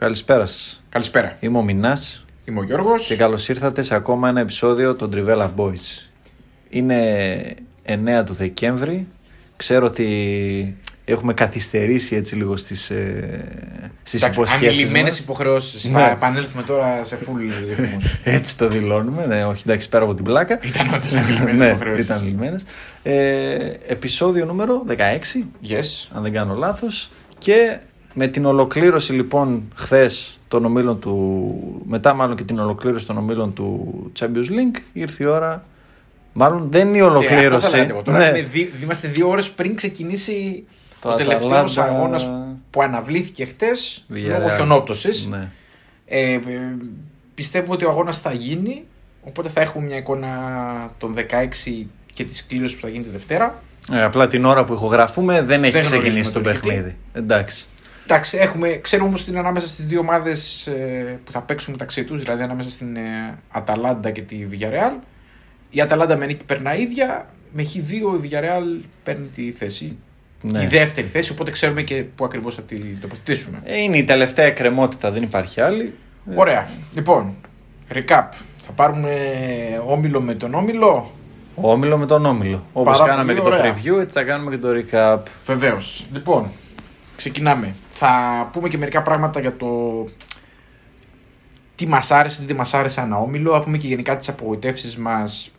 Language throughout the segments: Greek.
Καλησπέρα σας. Καλησπέρα. Είμαι ο Μινάς Είμαι ο Γιώργος. και καλώς ήρθατε σε ακόμα ένα επεισόδιο των Trivella Boys. Είναι 9 του Δεκέμβρη. Ξέρω ότι έχουμε καθυστερήσει έτσι λίγο στις, ε, στις υποσχέσεις Ανηλυμένε μας. υποχρεώσεις. Ναι. Θα επανέλθουμε τώρα σε full ρυθμούς. Έτσι το δηλώνουμε. Ναι, όχι, εντάξει, πέρα από την πλάκα. Ήταν όντως ανηλυμένε ναι, υποχρεώσεις. ήταν λυμμένες. Ε, επεισόδιο νούμερο 16, Yes. αν δεν κάνω λάθος. Και με την ολοκλήρωση λοιπόν χθες των ομίλων του, μετά μάλλον και την ολοκλήρωση των ομίλων του Champions League, ήρθε η ώρα, μάλλον δεν είναι η Ε, αυτό ολοκλήρωση. θα λέτε εγώ. Τώρα Ναι. είμαι δι- είμαστε δύο ώρες πριν ξεκινήσει Το ο τελευταίος Αταλάντα- αγώνας που αναβλήθηκε χτες λόγω Villarreal. χιονόπτωσης. Ναι. Ε, ε, πιστεύουμε ότι ο αγώνας θα γίνει. Οπότε θα έχουμε μια εικόνα των 16 και της κλήρωσης που θα γίνει τη Δευτέρα. Ε, απλά την ώρα που ηχογραφούμε δεν έχει Δεν γνωρίζουμε ξεκινήσει το το γιατί. παιχνίδι. Εντάξει. Εντάξει, έχουμε, ξέρουμε όμως ότι είναι ανάμεσα στις δύο ομάδες που θα παίξουν μεταξύ τους, δηλαδή ανάμεσα στην ε, Αταλάντα και τη Villarreal. Η Αταλάντα με νίκη περνάει ίδια, με χ2 η Villarreal παίρνει τη θέση. Ναι. Η δεύτερη θέση, οπότε ξέρουμε και πού ακριβώς θα την τοποθετήσουμε. Ε, Είναι η τελευταία εκκρεμότητα, δεν υπάρχει άλλη. Ωραία. Λοιπόν, recap. Θα πάρουμε όμιλο με τον όμιλο. Όμιλο με τον όμιλο. Όπως Πάρα κάναμε και πολύ το ωραία. preview, έτσι θα κάνουμε και το recap. Βεβαίως. Λοιπόν, ξεκινάμε. Θα πούμε και μερικά πράγματα για το τι μας άρεσε, τι δεν μας άρεσε ένα όμιλο. Θα πούμε και γενικά τις απογοητεύσεις μας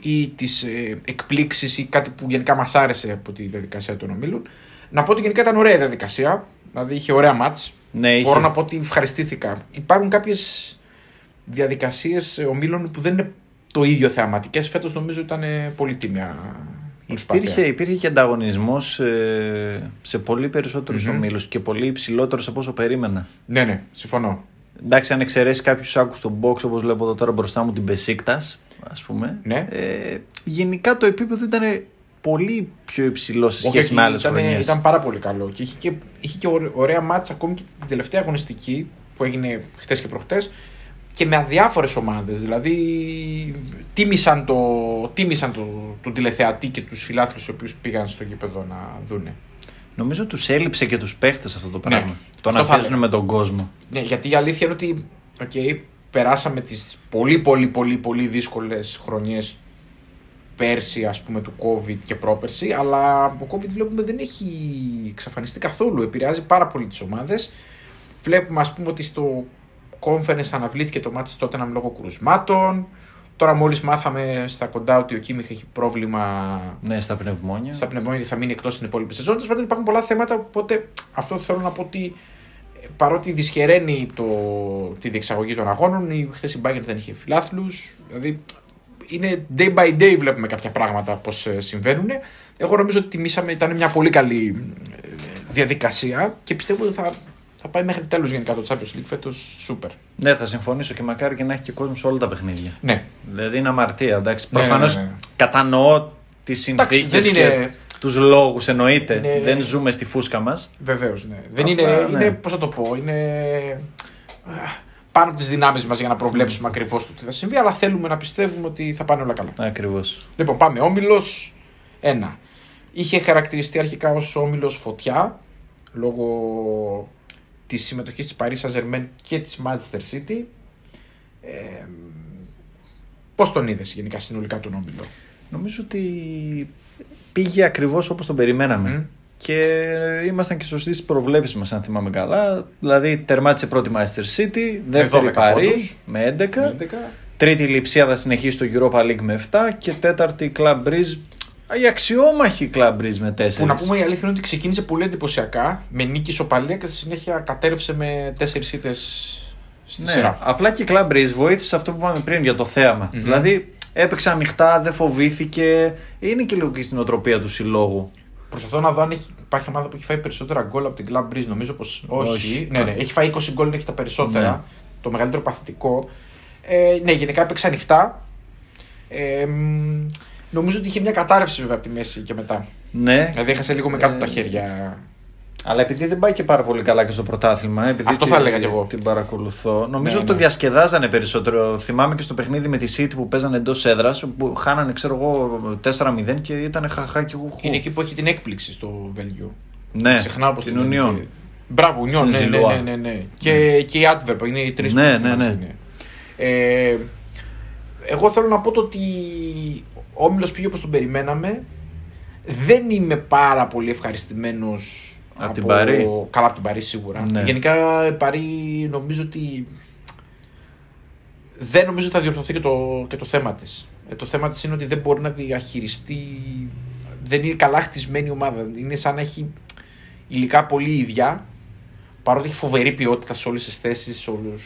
ή τις ε, εκπλήξεις ή κάτι που γενικά μας άρεσε από τη διαδικασία των ομίλων. Να πω ότι γενικά ήταν ωραία η διαδικασία. Δηλαδή είχε ωραία μάτς. Ναι, είχε. Μπορώ να πω ότι ευχαριστήθηκα. Υπάρχουν κάποιες διαδικασίες ομίλων που δεν είναι το ίδιο θεαματικές. Φέτος νομίζω ήταν ε, πολύ τίμια προσπάθεια. Υπήρχε, υπήρχε και ανταγωνισμός σε πολύ περισσότερους Μμμ. ομίλους και πολύ υψηλότερος από όσο περίμενα. Ναι, ναι, συμφωνώ. Εντάξει, αν εξαιρέσει κάποιους άκους στο box όπως βλέπω εδώ τώρα μπροστά μου την Πεσίκτα, ας πούμε. Ναι. Ε, γενικά το επίπεδο ήταν πολύ πιο υψηλό σε σχέση Όχι, με άλλες ήταν, χρονιές. Ήταν πάρα πολύ καλό. Και είχε και, είχε και ωρα- ωραία μάτσα ακόμη και την τελευταία αγωνιστική που έγινε χτες και προχτές και με αδιάφορες ομάδες. Δηλαδή τίμησαν, το, τίμησαν το, τον τηλεθεατή και τους φιλάθλους οι οποίους πήγαν στο γήπεδο να δούνε. Νομίζω τους έλειψε και τους παίχτες αυτό το πράγμα. Ναι, το αυτό να θα παίζουν έλεγα. με τον κόσμο. Ναι, γιατί η αλήθεια είναι ότι okay, περάσαμε τις πολύ πολύ πολύ πολύ δύσκολες χρονιές πέρσι ας πούμε του COVID και πρόπερσι αλλά ο COVID βλέπουμε δεν έχει εξαφανιστεί καθόλου, επηρεάζει πάρα πολύ τις ομάδες βλέπουμε ας πούμε ότι στο conference αναβλήθηκε το μάτι τότε έναν λόγω κρουσμάτων τώρα μόλις μάθαμε στα κοντά ότι ο Κίμιχ έχει πρόβλημα Ναι, στα πνευμόνια. στα πνευμόνια και θα μείνει εκτός στην υπόλοιπη σεζόν. Τέλος πάντων υπάρχουν πολλά θέματα. Οπότε αυτό θέλω να πω ότι ε, παρότι δυσχεραίνει το, τη διεξαγωγή των αγώνων, η, χθες η Bayern δεν είχε φιλάθλους. Δηλαδή είναι day by day βλέπουμε κάποια πράγματα πώς συμβαίνουν. Εγώ νομίζω ότι τιμήσαμε, ήταν μια πολύ καλή ε, διαδικασία και πιστεύω ότι θα, θα πάει μέχρι τέλου γενικά το Champions League φέτος super. Ναι, θα συμφωνήσω και μακάρι και να έχει και κόσμος σε όλα τα παιχνίδια. Ναι, Δηλαδή είναι αμαρτία, εντάξει. Ναι, Προφανώς ναι, ναι, ναι. κατανοώ τις συνθήκες δεν και είναι- τους λόγους, εννοείται. Είναι- Δεν ζούμε στη φούσκα μας. Βεβαίως, ναι. Δεν Απλά, είναι, ναι. είναι πώς θα το πω, είναι α, πάνω από τις δυνάμεις μας για να προβλέψουμε ακριβώς το τι θα συμβεί, αλλά θέλουμε να πιστεύουμε ότι θα πάνε όλα καλά. Ακριβώς. Λοιπόν, πάμε. Όμιλος 1. Είχε χαρακτηριστεί αρχικά ως όμιλος φωτιά λόγω τη συμμετοχή της Paris Saint-Germain και της Manchester City. Ε, Πώς τον είδες γενικά συνολικά τον όμιλο, Νομίζω ότι πήγε ακριβώς όπως τον περιμέναμε. Μμ. Και ήμασταν και σωστοί στις προβλέψεις μας, αν θυμάμαι καλά. Δηλαδή, τερμάτισε πρώτη Manchester City, δεύτερη 12 Παρή πόντους. με 11, 11. τρίτη Λιψία θα συνεχίσει το Europa League με 7 και τέταρτη Club Breeze. Η αξιόμαχη Club Breeze με 4. Που να πούμε η αλήθεια είναι ότι ξεκίνησε πολύ εντυπωσιακά με νίκη σοπαλία και στη συνέχεια κατέρευσε με τέσσερις ήττες στη Ναι, σειρά. απλά και η Club Breeze βοήθησε σε αυτό που είπαμε πριν για το θεαμα Μμμ. Δηλαδή έπαιξε ανοιχτά, δεν φοβήθηκε. Είναι και λίγο και στην οτροπία του συλλόγου. Προσπαθώ να δω αν έχει, υπάρχει ομάδα που έχει φάει περισσότερα γκολ από την Club Breeze. Νομίζω πως όχι. Όχι. Ναι, ναι. Έχει φάει 20 γκολ, έχει τα περισσότερα. Ναι. Το μεγαλύτερο παθητικό. Ε, ναι, γενικά έπαιξε ανοιχτά. Ε, μ, νομίζω ότι είχε μια κατάρρευση βέβαια από τη μέση και μετά. Ναι, Δηλαδή έχασε λίγο με κάτω Ε, τα χέρια. αλλά επειδή δεν πάει και πάρα πολύ καλά και στο πρωτάθλημα, επειδή Αυτό τη- θα έλεγα κι εγώ. την παρακολουθώ, νομίζω Ναι, ότι το ναι. διασκεδάζανε περισσότερο. Θυμάμαι και στο παιχνίδι με τη City που παίζανε εντός έδρας, που χάνανε, ξέρω εγώ, 4-0 και ήταν χαχά και γουχού. Είναι εκεί που έχει την έκπληξη στο Βέλγιο. Ναι, Ξεχνάω πως την τη λένε Union. και- Μπράβο, Union, Στην ναι, ναι, Ζιλουά. ναι, ναι, ναι. Και, και η Adverb, είναι οι τρεις Ναι, ναι, ναι. Ε, εγώ θέλω να πω το ότι ο Όμιλος πήγε όπως τον περιμέναμε. Δεν είμαι πάρα πολύ ευχαριστημένος Απ' την Παρί. Καλά από την Παρή σίγουρα. Ναι. Γενικά η Παρή νομίζω ότι δεν νομίζω ότι θα διορθωθεί και το, και το θέμα της. Ε, το θέμα της είναι ότι δεν μπορεί να διαχειριστεί δεν είναι καλά χτισμένη ομάδα. Είναι σαν να έχει υλικά πολύ ίδια παρότι έχει φοβερή ποιότητα σε όλες τις θέσεις, σε όλους,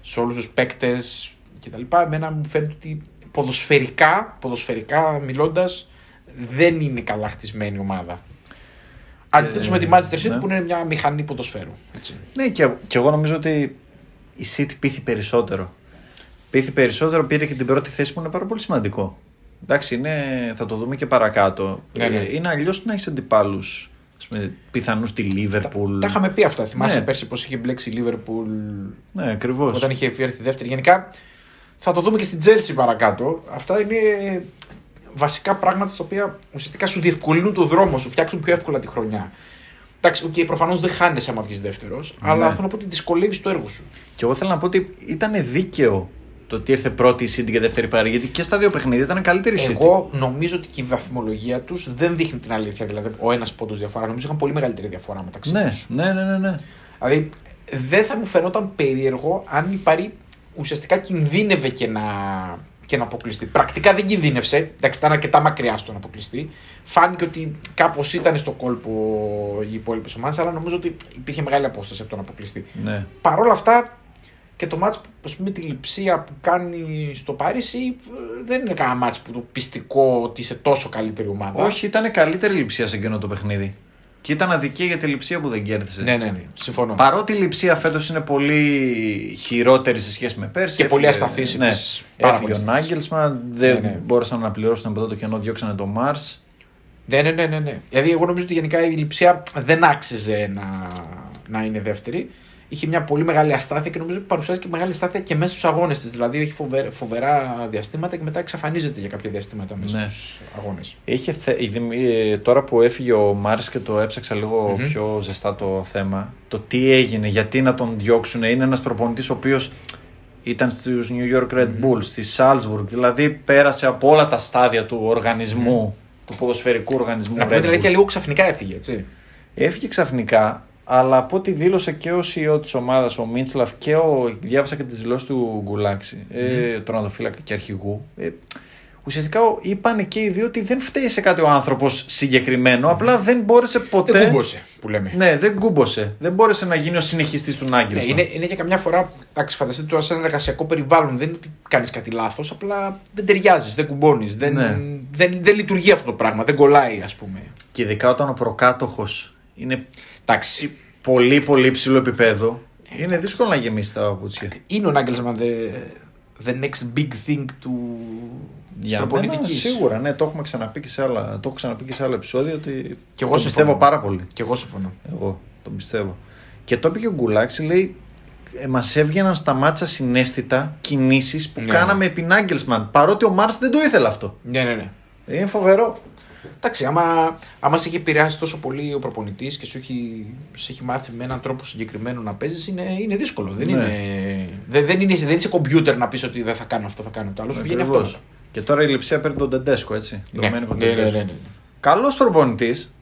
σε όλους τους παίκτες κτλ. Εμένα μου φαίνεται ότι ποδοσφαιρικά, ποδοσφαιρικά μιλώντας δεν είναι καλά χτισμένη ομάδα. Αντιθέτως με τη Manchester City ναι. που είναι μια μηχανή ποδοσφαίρου. Έτσι. Ναι, και, και εγώ νομίζω ότι η City πήθη περισσότερο. Πήθη περισσότερο, πήρε και την πρώτη θέση που είναι πάρα πολύ σημαντικό. Εντάξει, είναι, θα το δούμε και παρακάτω. Ναι, ναι. Ε, Είναι αλλιώς να έχεις αντιπάλους πιθανούς στη Λίβερπουλ. Τα είχαμε πει αυτά. Θυμάσαι Ναι. πέρσι πώς είχε μπλέξει η Λίβερπουλ Ναι, ακριβώς. όταν είχε έρθει δεύτερη. Γενικά θα το δούμε και στην Chelsea παρακάτω. Αυτά είναι βασικά πράγματα στα οποία ουσιαστικά σου διευκολύνουν το δρόμο, σου φτιάξουν πιο εύκολα τη χρονιά. Εντάξει, okay, προφανώς δεν χάνεσαι άμα βγεις δεύτερος, αλλά Ναι. θέλω να πω ότι δυσκολεύεις το έργο σου. Και εγώ θέλω να πω ότι ήταν δίκαιο το ότι ήρθε πρώτη η City και δεύτερη παρή, γιατί και στα δύο παιχνίδια ήταν καλύτερη η City. Εγώ νομίζω ότι και η βαθμολογία τους δεν δείχνει την αλήθεια. Δηλαδή, ο ένας πόντος διαφορά. Νομίζω είχαν πολύ μεγαλύτερη διαφορά μεταξύ Ναι, τους. ναι, ναι, ναι, ναι. Δηλαδή, δεν θα μου φαινόταν περίεργο αν η Παρή ουσιαστικά κινδύνευε και να, και να αποκλειστεί. Πρακτικά δεν κινδύνευσε. Εντάξει, ήταν αρκετά μακριά στο να αποκλειστεί. Φάνηκε ότι κάπως ήταν στο κόλπο οι υπόλοιπες ομάδες, αλλά νομίζω ότι υπήρχε μεγάλη απόσταση από το να αποκλειστεί. ναι. Παρ' όλα αυτά και το μάτς ας πούμε τη λειψία που κάνει στο Παρίσι ε, δεν είναι κανένα μάτς που το πιστικό ότι είσαι τόσο καλύτερη ομάδα. Όχι, ήταν καλύτερη λειψία σε εκείνο το παιχνίδι. Και ήταν αδικία για τη λειψία που δεν κέρδισε. Ναι, ναι, ναι. Συμφωνώ. Παρότι η λειψία φέτος είναι πολύ χειρότερη σε σχέση με πέρσι. Και πολύ έφυγε- ασταθής Ναι, επίσης. Πάρα έφυγε πολύ ο ασταθής. Νάγκελσμαν, δεν Ναι, ναι. μπόρεσαν να πληρώσουν από το κενό, διώξανε τον Μάρς. Ναι, ναι, ναι, ναι, ναι. Δηλαδή, εγώ νομίζω ότι γενικά η λειψία δεν άξιζε να, να είναι δεύτερη. Είχε μια πολύ μεγάλη αστάθεια και νομίζω ότι παρουσιάζει και μεγάλη αστάθεια και μέσα στους αγώνες της. Δηλαδή, έχει φοβερά, φοβερά διαστήματα και μετά εξαφανίζεται για κάποια διαστήματα μέσα Ναι. στους αγώνες. Είχε θε... η Δημ- ε, Τώρα που έφυγε ο Μάρς και το έψαξα λίγο Μμμ. πιο ζεστά το θέμα, το τι έγινε, γιατί να τον διώξουν. Είναι ένας προπονητής ο οποίος ήταν στους New York Red Bulls, στη Salzburg, δηλαδή πέρασε από όλα τα στάδια του οργανισμού, του ποδοσφαιρικού οργανισμού Να Red πούμε την αλήθεια, Bull. λίγο ξαφνικά έφυγε, έτσι. Έφυγε ξαφνικά, αλλά από ό,τι δήλωσε και ο CEO της ομάδας, ο Μίντσλαφ, και ο, διάβασα και τις δηλώσεις του Γκουλάξη, ε, τον αδοφύλακα και αρχηγού. Ε, ουσιαστικά ο- είπαν και οι δύο ότι δεν φταίει σε κάτι ο άνθρωπος συγκεκριμένο, απλά δεν μπόρεσε ποτέ. Δεν κούμπωσε, που λέμε. Ναι, δεν κούμπωσε. Δεν μπόρεσε να γίνει ο συνεχιστής του Ναι, Νάγκελσμαν. είναι, είναι και καμιά φορά, εντάξει, φανταστείτε τώρα σε ένα εργασιακό περιβάλλον. Δεν είναι ότι κάνεις κάτι λάθος, απλά δεν ταιριάζεις, δεν κουμπώνεις. Δεν, Ναι. δεν, δεν λειτουργεί αυτό το πράγμα, δεν κολλάει, ας πούμε. Και ειδικά όταν ο προκάτοχος είναι Εντάξει. πολύ πολύ υψηλό επίπεδο, είναι δύσκολο να γεμίσει τα παπούτσια. Είναι ο Νάγκελσμαν the, the next big thing του της Για μένα προπονητικής. σίγουρα, ναι, το έχουμε ξαναπεί και σε άλλα, το έχω ξαναπεί και σε άλλα επεισόδια ότι Και εγώ το συμφωνώ. πιστεύω πάρα πολύ. Και εγώ συμφωνώ. Εγώ τον πιστεύω. Και το είπε και ο Γκουλάξη, λέει, ε, μας έβγαιναν στα μάτσα συνέστητα κινήσεις που Ναι. κάναμε επί Νάγκελσμαν. Παρότι ο Μάρς δεν το ήθελε αυτό. Ναι, ναι, ναι. Είναι φοβερό. Εντάξει, άμα, άμα σε έχει επηρεάσει τόσο πολύ ο προπονητής και σου έχει, σε έχει μάθει με έναν τρόπο συγκεκριμένο να παίζεις, είναι, είναι δύσκολο. Δεν, Ναι. είναι, δεν, δεν, είναι, δεν είσαι κομπιούτερ να πεις ότι δεν θα κάνω αυτό, θα κάνω το άλλο. Σου βγαίνει Ακριβώς. αυτός. Και τώρα η λειψία παίρνει τον Τεντέσκο, έτσι. Ναι, Ντομένικο ναι, ναι, Τεντέσκο. ναι, ναι. Καλός προπονητής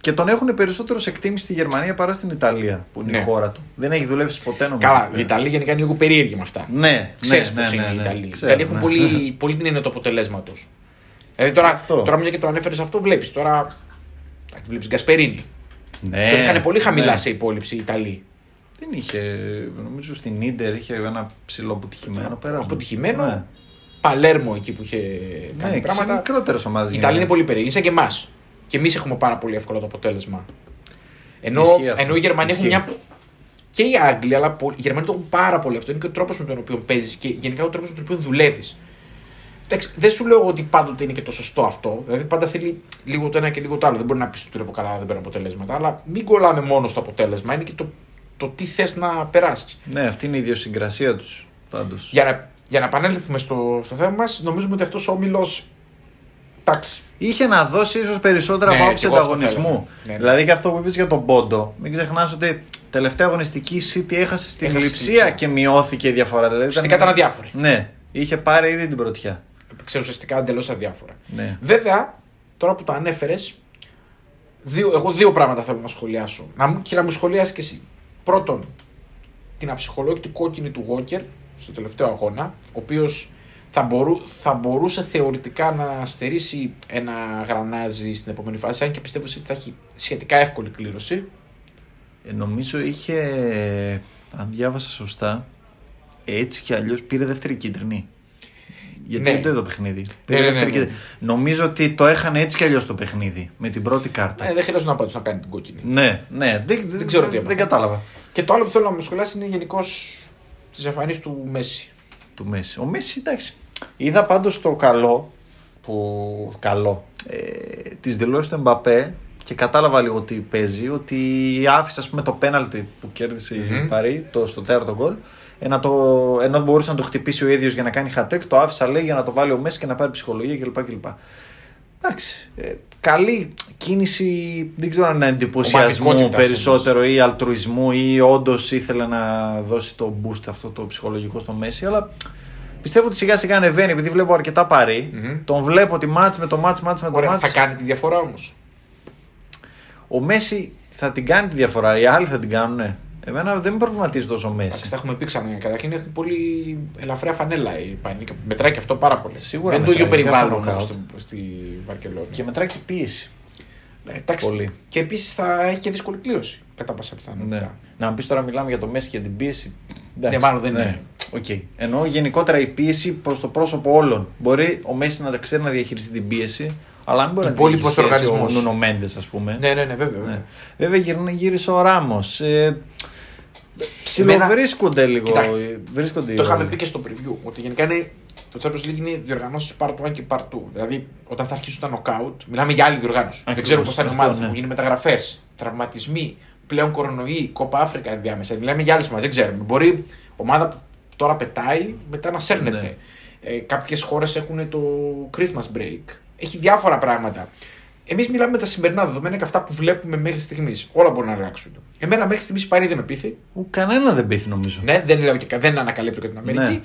και τον έχουν περισσότερος σε εκτίμηση στη Γερμανία παρά στην Ιταλία, που είναι Ναι. η χώρα του. Δεν έχει δουλέψει ποτέ νομίζω. Καλά, η Ιταλία γενικά είναι λίγο περίεργη με αυτά. Ναι, Ξέρεις ναι, πώς ναι, είναι ναι, η ναι. Ιταλία. Οι Ξέρω, Ιταλοί έχουν ναι. πολύ, πολύ την έννοια του αποτελέσματος. Δηλαδή τώρα, Αυτό. τώρα μια και το ανέφερες αυτό, βλέπεις τώρα. Βλέπεις Γκασπερίνη. Ναι, Τον είχαν πολύ χαμηλά ναι. σε υπόλοιψη οι Ιταλοί. Δεν είχε, νομίζω στην Ίντερ είχε ένα ψηλό αποτυχημένο πέρασμα. Αποτυχημένο. Ναι, Παλέρμο εκεί που είχε κάνει ναι και σε πράγματα. μικρότερε ομάδε. Οι Ιταλοί είναι πολύ περίεργοι, σαν και εμάς. Και εμείς έχουμε πάρα πολύ εύκολο το αποτέλεσμα. Ενώ, Ισχύει αυτό. ενώ οι Γερμανοί έχουν Ισχύει. μια. και οι Άγγλοι, αλλά πο- οι Γερμανοί το έχουν πάρα πολύ αυτό. Είναι και ο τρόπος με τον οποίο παίζεις και γενικά ο τρόπος με τον οποίο δουλεύεις. Εντάξει, δεν σου λέω ότι πάντοτε είναι και το σωστό αυτό. Δηλαδή πάντα θέλει λίγο το ένα και λίγο το άλλο. Δεν μπορεί να πεις ότι δουλεύω καλά, δεν παίρνω αποτελέσματα. Αλλά μην κολλάμε μόνο στο αποτέλεσμα. Είναι και το, το τι θες να περάσεις. Ναι, αυτή είναι η ιδιοσυγκρασία τους πάντως. Για να, για να επανέλθουμε στο, στο θέμα μας, νομίζουμε ότι αυτός ο όμιλος. Εντάξει. Είχε να δώσει ίσως περισσότερα Ναι, από και άποψη εγώ αυτό ανταγωνισμού. θέλω. Ναι, ναι. Δηλαδή και αυτό που είπες για τον Πόντο. Μην ξεχνάς ότι τελευταία αγωνιστική η City έχασε στην Έχασε στην λειψία Λειψία. και μειώθηκε η διαφορά. Δηλαδή, Ουσιαστικά ήταν αδιάφορη. Ναι, είχε πάρει ήδη την πρωτιά. Ξέρω ουσιαστικά εντελώς αδιάφορα. Ναι. Βέβαια, τώρα που το ανέφερες, δύο, εγώ δύο πράγματα θέλω να σχολιάσω. Να μου, και να μου σχολιάσεις και εσύ. Πρώτον, την αψυχολόγητη κόκκινη του Walker στο τελευταίο αγώνα, ο οποίος θα, μπορού, θα μπορούσε θεωρητικά να στερήσει ένα γρανάζι στην επόμενη φάση, αν και πιστεύω ότι θα έχει σχετικά εύκολη κλήρωση. Ε, νομίζω είχε, αν διάβασα σωστά, έτσι κι αλλιώς πήρε δεύτερη κίτρινη. Γιατί Ναι. δεν το είδε το παιχνίδι. Πήρε ναι, ναι, δεύτερη ναι. κίτρινη. Νομίζω ότι το έχανε έτσι κι αλλιώς το παιχνίδι. Με την πρώτη κάρτα. Ε, δεν χρειάζεται να πάντω να κάνει την κόκκινη. Ναι, ναι, δεν, δεν, ξέρω τι δεν, έπαθε. κατάλαβα. Και το άλλο που θέλω να μου σχολιάσει είναι γενικώς τις εμφανίσεις του Μέση. Του Μέση. Ο Μέση, εντάξει. Είδα πάντως το καλό, που καλό, ε, τις δηλώσεις του Εμπαπέ και κατάλαβα λίγο τι παίζει, ότι άφησε ας πούμε το πέναλτι που κέρδισε η Μμμ. Παρή το, στο τέταρτο γκολ, ε, να το, ενώ μπορούσε να το χτυπήσει ο ίδιος για να κάνει χατέκ, το άφησα λέει για να το βάλει ο Μέση και να πάρει ψυχολογία κλπ. κλπ. Εντάξει. Ε, καλή κίνηση, δεν ξέρω αν είναι εντυπωσιασμού Ομαδικότητας περισσότερο ή αλτρουισμού ή όντως ήθελε να δώσει το boost αυτό το ψυχολογικό στο Μέση, αλλά πιστεύω ότι σιγά σιγά ανεβαίνει επειδή βλέπω αρκετά παρή. Μμμ. Τον βλέπω ότι μάτς με το μάτς, μάτς με το Ωραία, μάτς. θα κάνει τη διαφορά όμως. Ο Μέσι θα την κάνει τη διαφορά, οι άλλοι θα την κάνουν. Εμένα δεν με προβληματίζει τόσο ο Εντάξει, Μέσι. τα έχουμε πει ξανά. Καταρχήν έχει πολύ ελαφριά φανέλα η Παρί και μετράει και αυτό πάρα πολύ. Σίγουρα Δεν είναι το ίδιο μετράει, περιβάλλον ειδικά όμως στο στη, στη Βαρκελόνη. Και μετράει και πίεση. Ναι, εντάξει. πολύ. Και επίσης θα έχει και δύσκολη κλήρωση κατά πάσα πιθανότητα. Ναι. Να μου πεις τώρα μιλάμε για το Μέσι και την πίεση. Ναι, μάλλον δεν είναι. Οκ. Εννοώ γενικότερα η πίεση προς το πρόσωπο όλων. Μπορεί ο Μέσι να τα ξέρει να διαχειριστεί την πίεση, αλλά αν μπορεί να Υπόλοιπος διαχειριστεί έτσι οργανισμός. ο Νούνο Μέντες, ας πούμε. Ναι, ναι, ναι, βέβαια. Ναι. βέβαια. Βέβαια γυρνά- γύρισε ο Ράμος. Ε, Ψιλοβρίσκονται λίγο. Κοιτάξτε, ε, βρίσκονται οι Το είχαμε ρόλοι. πει και στο preview. Ότι γενικά είναι, το Champions League είναι διοργανώσει part 1 και part 2. Δηλαδή, όταν θα αρχίσουν τα knockout, μιλάμε για άλλη διοργάνωση. Δεν Ακριβώς, ξέρω πώς θα είναι αυτό, ομάδε. ναι. Έχουν γίνει μεταγραφές, τραυματισμοί, πλέον κορονοϊοί, κόπα Αφρικα ενδιάμεσα. Μιλάμε για άλλες ομάδες. Δεν ξέρουμε. Μπορεί ομάδα που τώρα πετάει, μετά να σέρνεται. Ναι. Ε, Κάποιες χώρες έχουν το Christmas break. Έχει διάφορα πράγματα. Εμείς μιλάμε με τα σημερινά δεδομένα και αυτά που βλέπουμε μέχρι στιγμής. Όλα μπορούν να αλλάξουν. Εμένα μέχρι στιγμής πάρει δεν με πείθει. Ου, Κανένα δεν πείθει νομίζω. Ναι, δεν, λέω και, κα- δεν ανακαλύπτω και την Αμερική. Ναι.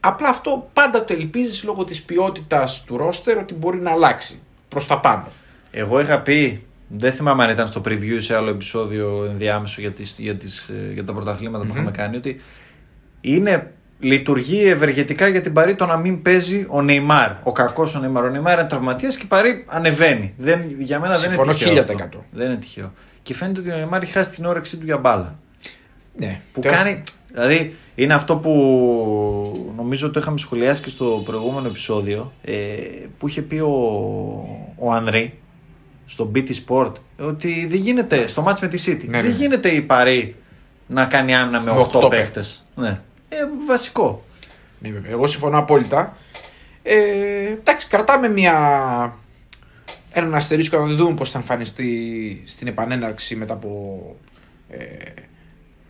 Απλά αυτό πάντα το ελπίζεις λόγω της ποιότητας του ρόστερ ότι μπορεί να αλλάξει προς τα πάνω. Εγώ είχα πει, δεν θυμάμαι αν ήταν στο preview ή σε άλλο επεισόδιο ενδιάμεσο για, τις, για, τις, ε, για τα πρωταθλήματα που είχαμε κάνει, ότι είναι, λειτουργεί ευεργετικά για την Παρή το να μην παίζει ο Νεϊμάρ. Ο κακός ο Νεϊμάρ. Ο Νεϊμάρ είναι τραυματίας και η Παρή ανεβαίνει. Δεν, για μένα Συμφωνώ δεν είναι τυχαίο. 1000%. αυτό. Δεν είναι τυχαίο. Και φαίνεται ότι ο Νεϊμάρ έχει χάσει την όρεξή του για μπάλα. Ναι. Που Το- κάνει. Δηλαδή είναι αυτό που νομίζω το είχαμε σχολιάσει και στο προηγούμενο επεισόδιο ε, που είχε πει ο, ο Ανρί στο BT Sport ότι δεν γίνεται στο μάτς με τη City. Ναι, ναι, δεν ναι. γίνεται η Παρή να κάνει άμυνα με Με 8 οκτώ παίχτες. Ναι. Ε, βασικό. Ναι, βέβαια. Εγώ συμφωνώ απόλυτα. Ε, εντάξει, κρατάμε μια. Έναν αστερίσκο να δούμε πώς θα εμφανιστεί στην επανέναρξη μετά από ε,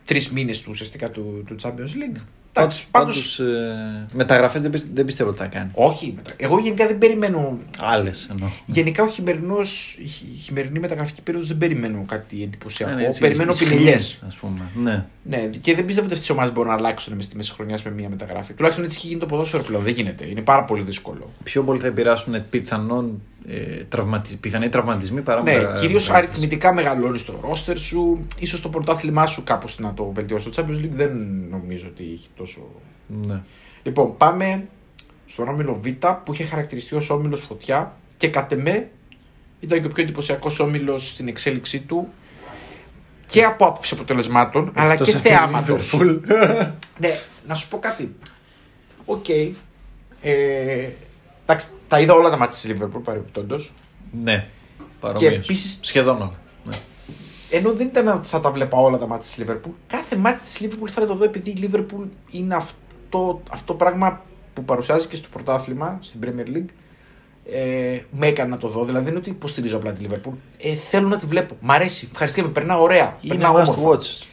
τρεις μήνες του ουσιαστικά του, του Champions League. Εντάξει, Πάντως, πάντως, πάντως ε, μεταγραφές δεν, πι- δεν πιστεύω ότι θα κάνει. όχι. μετα- Εγώ γενικά δεν περιμένω. Άλλες εννοώ. Γενικά ο χειμερινός, η χει- χειμερινή μεταγραφική περίοδος δεν περιμένω κάτι εντυπωσιακό. Ναι, έτσι, περιμένω ισχύει, πινελιές. ας πούμε. Ναι. Ναι, και δεν πιστεύω ότι αυτέ οι ομάδες μπορούν να αλλάξουν μες στη μέση χρονιάς με μία μεταγραφή. Τουλάχιστον έτσι έχει γίνει το ποδόσφαιρο πλέον. Δεν γίνεται. Είναι πάρα πολύ δύσκολο. Πιο πολύ θα επηρεάσουν πιθανόν, ε, τραυματι... πιθανοί τραυματισμοί παρά Ναι, μετα- κυρίως μεταγραφές. αριθμητικά μεγαλώνεις το ρόστερ σου. σω το πρωτάθλημά σου κάπως να το βελτιώσει. Το Champions League δεν νομίζω ότι έχει τόσο. Ναι. Λοιπόν, πάμε στον όμιλο Β που είχε χαρακτηριστεί ως όμιλος φωτιά και κατ' εμέ ήταν και ο πιο εντυπωσιακός όμιλος στην εξέλιξή του και από άποψη αποτελεσμάτων αλλά Εκτός και από τη θεάματος. Liverpool. Ναι, να σου πω κάτι. Οκ. Ε, εντάξει, τα είδα όλα τα ματς της Liverpool παρεμπιπτόντως. ναι. Παρομοίως. Και επίσης, Σχεδόν όλα. Ναι. ενώ δεν ήταν ότι θα τα 'βλεπα όλα τα ματς της Liverpool, κάθε ματς της Liverpool θα το δω επειδή η Liverpool είναι αυτό, αυτό πράγμα που παρουσιάζει και στο πρωτάθλημα, στην Premier League. Ε, με έκανε να το δω. Δηλαδή δεν είναι ότι υποστηρίζω απλά τη Λίβερπουλ. Ε, θέλω να τη βλέπω. Μ' αρέσει. Ευχαριστούμε. Περνάω ωραία. Είναι περνάω must όμορφα. watch.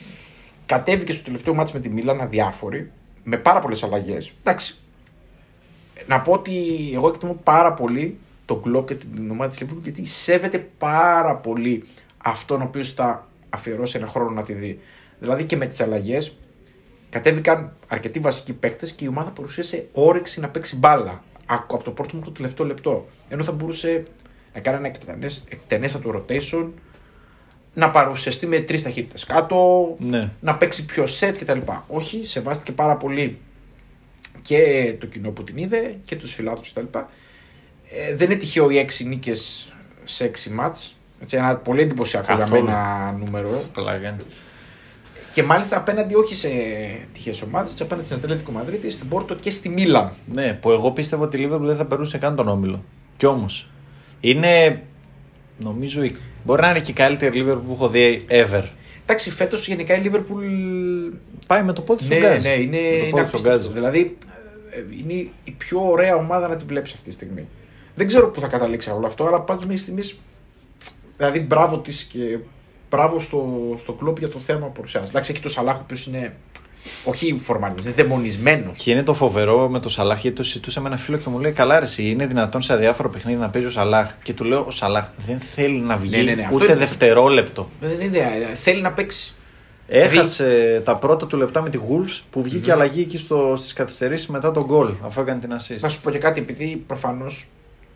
Κατέβηκε στο τελευταίο μάτς με τη Μίλαν αδιάφορη, με πάρα πολλές αλλαγές. Εντάξει. Να πω ότι εγώ εκτιμώ πάρα πολύ τον Κλοπ και την ομάδα της Λίβερπουλ γιατί σέβεται πάρα πολύ αυτόν ο οποίος θα αφιερώσει ένα χρόνο να τη δει. Δηλαδή και με τις αλλαγές κατέβηκαν αρκετοί βασικοί παίκτες και η ομάδα παρουσίασε όρεξη να παίξει μπάλα από από το πρώτο μου το τελευταίο λεπτό. Ενώ θα μπορούσε να κάνει ένα εκτενές- εκτενέστατο rotation, να παρουσιαστεί με τρεις ταχύτητες κάτω, Ναι. να παίξει πιο set κτλ. Όχι, σεβάστηκε πάρα πολύ και το κοινό που την είδε και τους φιλάθλους κτλ. Ε, δεν είναι τυχαίο οι έξι νίκες σε έξι μάτς. Έτσι, ένα πολύ εντυπωσιακό για Καθόλου. μένα νούμερο. Πλάγιαντ. Και μάλιστα απέναντι όχι σε τυχαίε ομάδες, απέναντι στην Ατλέτικο Μαδρίτη, στην Πόρτο και στη Μίλαν. Ναι, που εγώ πίστευα ότι η Liverpool δεν θα περούσε καν τον όμιλο. Κι όμως. Είναι. Νομίζω. η- Μπορεί να είναι και η καλύτερη Liverpool που έχω δει ever. Εντάξει, φέτος γενικά η Λίβερπουλ. Πάει με το πόδι στον Ναι, γκάζι. ναι, είναι, Με το είναι πόδι στον απίστευτο. γκάζι. Δηλαδή, ε, είναι η πιο ωραία ομάδα να τη βλέπεις αυτή τη στιγμή. Δεν ξέρω πού θα καταλήξει όλο αυτό, αλλά πάντως μέχρι στιγμής. Δηλαδή, μπράβο της και μπράβο στο, στο κλοπ για το θέμα που παρουσιάζει. Εντάξει, έχει το Σαλάχ, ο οποίος είναι. Όχι φορμάλιο, είναι δαιμονισμένος. Και είναι το φοβερό με το Σαλάχ, γιατί το συζητούσα με ένα φίλο και μου λέει: Καλά, ρε, εσύ, είναι δυνατόν σε αδιάφορο παιχνίδι να παίζει ο Σαλάχ. Και του λέω: Ο Σαλάχ δεν θέλει να βγει Ναι, ναι, ναι, αυτό ούτε είναι- δευτερόλεπτο. Δεν είναι, ε, θέλει να παίξει. Έχασε τα πρώτα του λεπτά με τη Wolves που βγηκε Μμμ. αλλαγή εκεί στο, στις καθυστερήσεις μετά τον γκολ αφού έκανε την assist. Να σου πω και κάτι, επειδή προφανώς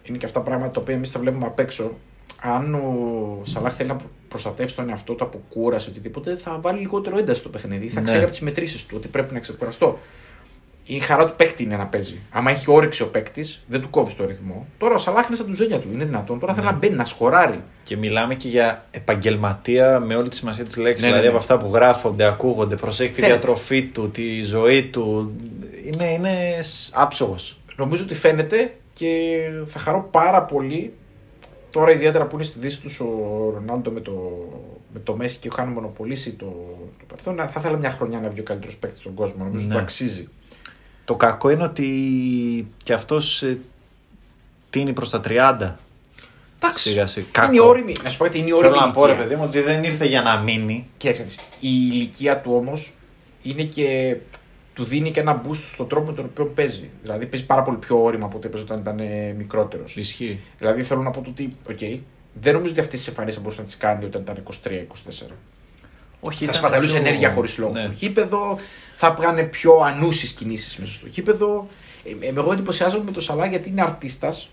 είναι και αυτά πράγματα τα οποία εμείς τα βλέπουμε απ' έξω. Αν ο Σαλάχ θέλει να προ- προστατεύσει τον εαυτό του από κούραση οτιδήποτε, θα βάλει λιγότερο ένταση στο παιχνίδι. Θα Ναι. ξέρει από τις μετρήσεις του ότι πρέπει να ξεκουραστώ. Η χαρά του παίκτη είναι να παίζει. Άμα έχει όρεξη ο παίκτης, δεν του κόβεις το ρυθμό. Τώρα ο Σαλάχ είναι στα τουζένια του. Είναι δυνατόν. Τώρα θέλει Ναι. να μπαίνει, να σκοράρει. Και μιλάμε και για επαγγελματία με όλη τη σημασία της λέξης. Ναι, ναι, δηλαδή ναι. από αυτά που γράφονται, ακούγονται, προσέχει τη Φαίνεται. διατροφή του, τη ζωή του. Είναι, είναι άψογος. Νομίζω ότι φαίνεται και θα χαρώ πάρα πολύ τώρα ιδιαίτερα που είναι στη δύση τους ο Ρονάλντο με το, με το Μέση και είχαν μονοπολίσει το, το παρελθόν. να- Θα ήθελα μια χρονιά να βγει ο καλύτερος παίκτης στον κόσμο. Νομίζω ότι Ναι. το αξίζει. Το κακό είναι ότι και αυτός τίνει προς τα 30. Εντάξει. Σιγά σιγά. Είναι Κακό. όρημη. Να σου πω γιατί είναι όρημη. Θέλω να πω ρε ηλικία. παιδί μου ότι δεν ήρθε για να μείνει. Κοίταξε, να δεις. η ηλικία του όμως είναι και. Του δίνει και ένα boost στον τρόπο με τον οποίο παίζει. Δηλαδή παίζει πάρα πολύ πιο ώριμα από ό,τι έπαιζε όταν ήταν μικρότερος. Ισχύει. Δηλαδή θέλω να πω το ότι, οκ, δεν νομίζω ότι αυτές τις εμφανίσεις θα μπορούσε να τις κάνει όταν ήταν 23-24. Όχι, θα ήταν σπαταλούσε πιο- ενέργεια χωρίς λόγο Ναι. στο γήπεδο, θα έκανε πιο ανούσιες κινήσεις μέσα στο γήπεδο. Ε, ε, εγώ εντυπωσιάζομαι με το Σαλάχ γιατί είναι αρτίστας,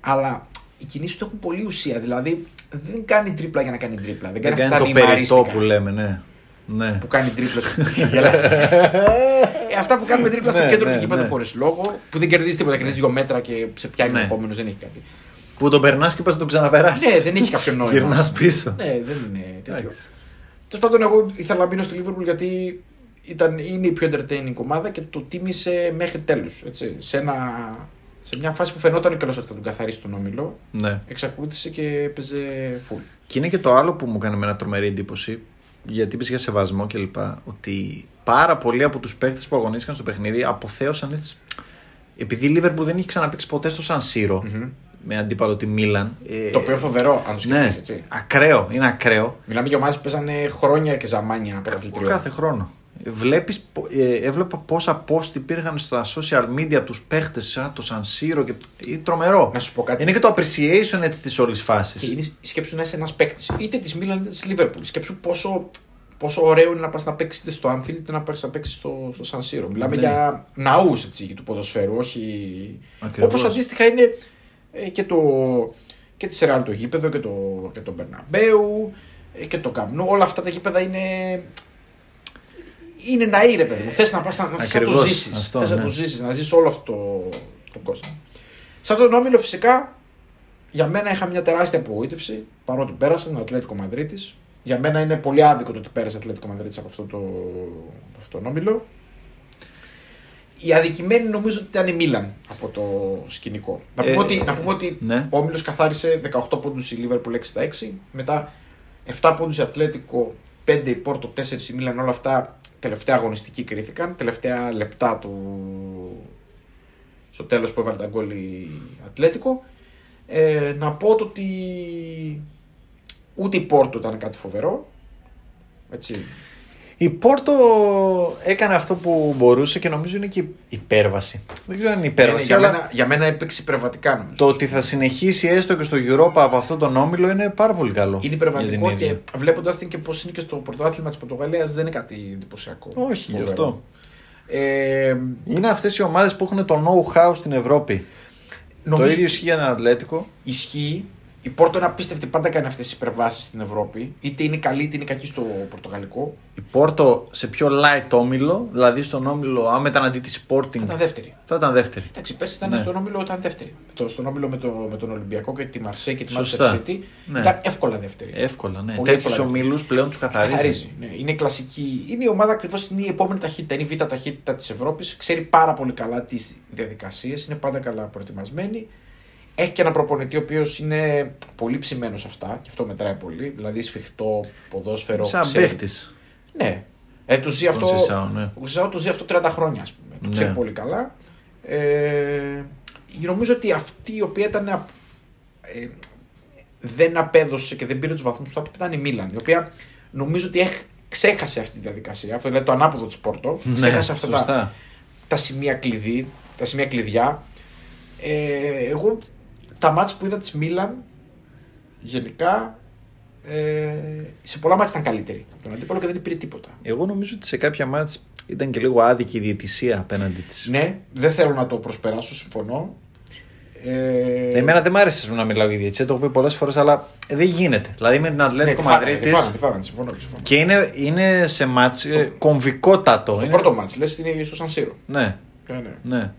αλλά οι κινήσεις του έχουν πολύ ουσία. Δηλαδή δεν κάνει τρίπλα για να κάνει τρίπλα. Δεν Δεν κάνει κάνει αυτά το τα περιττό νημαρίστικα που λέμε, ναι. Ναι. που κάνει τρίπλα. στο- Γελάσεις. ε, αυτά που κάνουμε τρίπλα στο Ναι, κέντρο ναι, του γήπεδου ναι. χωρίς λόγο, που δεν κερδίζεις τίποτα, κερδίζεις δύο μέτρα και σε πιάνει Ναι. ο επόμενος, δεν έχει κάτι. Που τον περνάς και πας να τον ξαναπεράσει. Ναι, δεν έχει κάποιο νόημα. Γυρνάς πίσω. Ναι, δεν είναι τέτοιο. Εντάξει. Τέλος πάντων, εγώ ήθελα να μείνω στη Liverpool γιατί ήταν, είναι η πιο entertaining ομάδα και το τίμησε μέχρι τέλους. Σε, ένα- σε μια φάση που φαινόταν κιόλα ότι θα τον καθαρίσει τον όμιλο, Ναι. εξακολούθησε και έπαιζε full. Και είναι και το άλλο που μου έκανε με ένα τρομερή εντύπωση, γιατί είπε για σεβασμό κλπ. Ότι πάρα πολλοί από τους παίχτε που αγωνίστηκαν στο παιχνίδι αποθέωσαν έτσι. Επειδή η Liverpool δεν είχε ξαναπέξει ποτέ στο Σαν Σύρο Μμμ. με αντίπαλο τη Μίλαν. ε, Το οποίο φοβερό, αν το σκεφτείς ναι, έτσι. ακραίο, είναι ακραίο. Μιλάμε για ομάδες που παίζανε χρόνια και ζαμάνια πρωταθλητριών. Κάθε χρόνο. Βλέπεις, πο- ε, έβλεπα πόσα post υπήρχαν στα social media από τους παίχτες σαν το Σαν Σύρο και είναι τρομερό. Να σου πω κάτι. Είναι και το appreciation έτσι της όλης Και φάσης. είναι σκέψου να είσαι ένας παίκτης είτε της Μίλαν είτε της Liverpool. Σκέψου πόσο, πόσο ωραίο είναι να πας να παίξεις είτε στο Anfield είτε να πας να παίξεις στο, στο San Siro. Μιλάμε Ναι. για ναούς του ποδοσφαίρου, όχι. Ακριβώς. Όπως αντίστοιχα είναι ε, και, το, και τη Σεράλ το γήπεδο και το, και το Μπερναμπέου ε, και το Καμνού. Όλα αυτά τα γήπεδα είναι. Είναι ναή, ρε παιδί μου. Θες να πας να, να, θες να το Ακριβώς, ζήσεις. αυτό, Θες να ναι. το ζήσεις, να ζήσει όλο αυτό το, το κόσμο. Σε αυτόν τον όμιλο φυσικά για μένα είχα μια τεράστια απογοήτευση παρότι πέρασε τον Ατλέτικο Μαδρίτης. Για μένα είναι πολύ άδικο το ότι πέρασε ο Ατλέτικο Μαδρίτης από αυτό το, από αυτόν τον όμιλο. η αδικημένη νομίζω ότι ήταν η Μίλαν από το σκηνικό. Να πούμε Ε, ότι, να πούμε ότι ναι. ο Όμιλος καθάρισε 18 πόντους η Λίβερπουλ 6 στα 6. Μετά 7 πόντους η Ατλέτικο, 5 η Πόρτο, 4 η Μίλαν. Όλα αυτά τελευταία αγωνιστική κρίθηκαν. Τελευταία λεπτά του... στο τέλος που έβαλε τα γκολ η Ατλέτικο. Ε, να πω το ότι ούτε η Πόρτο ήταν κάτι φοβερό. Έτσι. Η Πόρτο έκανε αυτό που μπορούσε και νομίζω είναι και υπέρβαση. Δεν ξέρω αν είναι υπέρβαση, για, αλλά μένα, για μένα έπαιξε υπερβατικά νομίζω. το ότι θα συνεχίσει έστω και στο Europa από αυτόν τον όμιλο είναι πάρα πολύ καλό. Είναι για υπερβατικό την και ίδια. βλέποντας την και πώς είναι και στο πρωτάθλημα της Πορτογαλίας δεν είναι κάτι εντυπωσιακό. Όχι, γι' Φοβερό. αυτό. Ε, Είναι αυτές οι ομάδες που έχουν το know-how στην Ευρώπη. νομίζω Το ίδιο ισχύει για τον Ατλέτικο. ισχύει. Η Πόρτο είναι απίστευτη, πάντα κάνει αυτές τις υπερβάσεις στην Ευρώπη. Είτε είναι καλή είτε είναι κακή στο Πορτογαλικό. Η Πόρτο σε πιο light όμιλο, δηλαδή στον όμιλο, άμα ήταν αντί της Sporting, Θα ήταν δεύτερη. θα ήταν δεύτερη. Εντάξει, πέρσι ήταν Ναι. στον όμιλο, ήταν δεύτερη. Το, στον όμιλο με, το, με τον Ολυμπιακό και τη Μαρσέ και τη Σωστά. Manchester City Ναι. ήταν εύκολα δεύτερη. Εύκολα, ναι. Πολύ Τέτοιους εύκολα ομίλους πλέον τους καθαρίζει. Καθαρίζει. Ναι. Είναι κλασική. Είναι η ομάδα ακριβώς είναι η επόμενη ταχύτητα. Είναι η β' ταχύτητα της Ευρώπης. Ξέρει πάρα πολύ καλά τις διαδικασίες. Είναι πάντα καλά προετοιμασμένη. Έχει και ένα προπονητή ο οποίος είναι πολύ ψημένος σε αυτά και αυτό μετράει πολύ. Δηλαδή σφιχτό ποδόσφαιρο. Σαν ξέρει. παίχτης. Ναι. Ε, του ζει αυτό. Σισάο, ναι. Ο Σισάο το ζει αυτό 30 χρόνια, ας πούμε. Το Ναι. ξέρει πολύ καλά. Ε, νομίζω ότι αυτή η οποία ήταν. α- Ε, δεν απέδωσε και δεν πήρε τους βαθμούς που θα έπρεπε ήταν η Μίλαν. Η οποία νομίζω ότι έχ, ξέχασε αυτή τη διαδικασία. Αυτό δηλαδή το ανάποδο της Πόρτο. ξέχασε αυτά τα, Ναι, σωστά. τα σημεία κλειδί, τα σημεία κλειδιά. Ε, εγώ τα μάτια που είδα της Μίλαν γενικά ε, σε πολλά μάτια ήταν καλύτερη από τον αντίπαλο και δεν πήρε τίποτα. Εγώ νομίζω ότι σε κάποια μάτς ήταν και λίγο άδικη η διαιτησία απέναντι της. Ναι, δεν θέλω να το προσπεράσω, συμφωνώ. Ε, Εμένα δεν μ' άρεσε να μιλάω για διαιτησία, το έχω πει πολλές φορές, αλλά δεν γίνεται. Δηλαδή με την ναι, Ατλέτικο τη φάγανε, Μαδρίτης. τη φάγανε, τη φάγανε, συμφωνώ, συμφωνώ. Και είναι, είναι σε μάτς ε, κομβικότατο. Στο είναι... πρώτο μάτς, λες είναι στο Σανσίρο. Ναι, Ναι, ναι. ναι.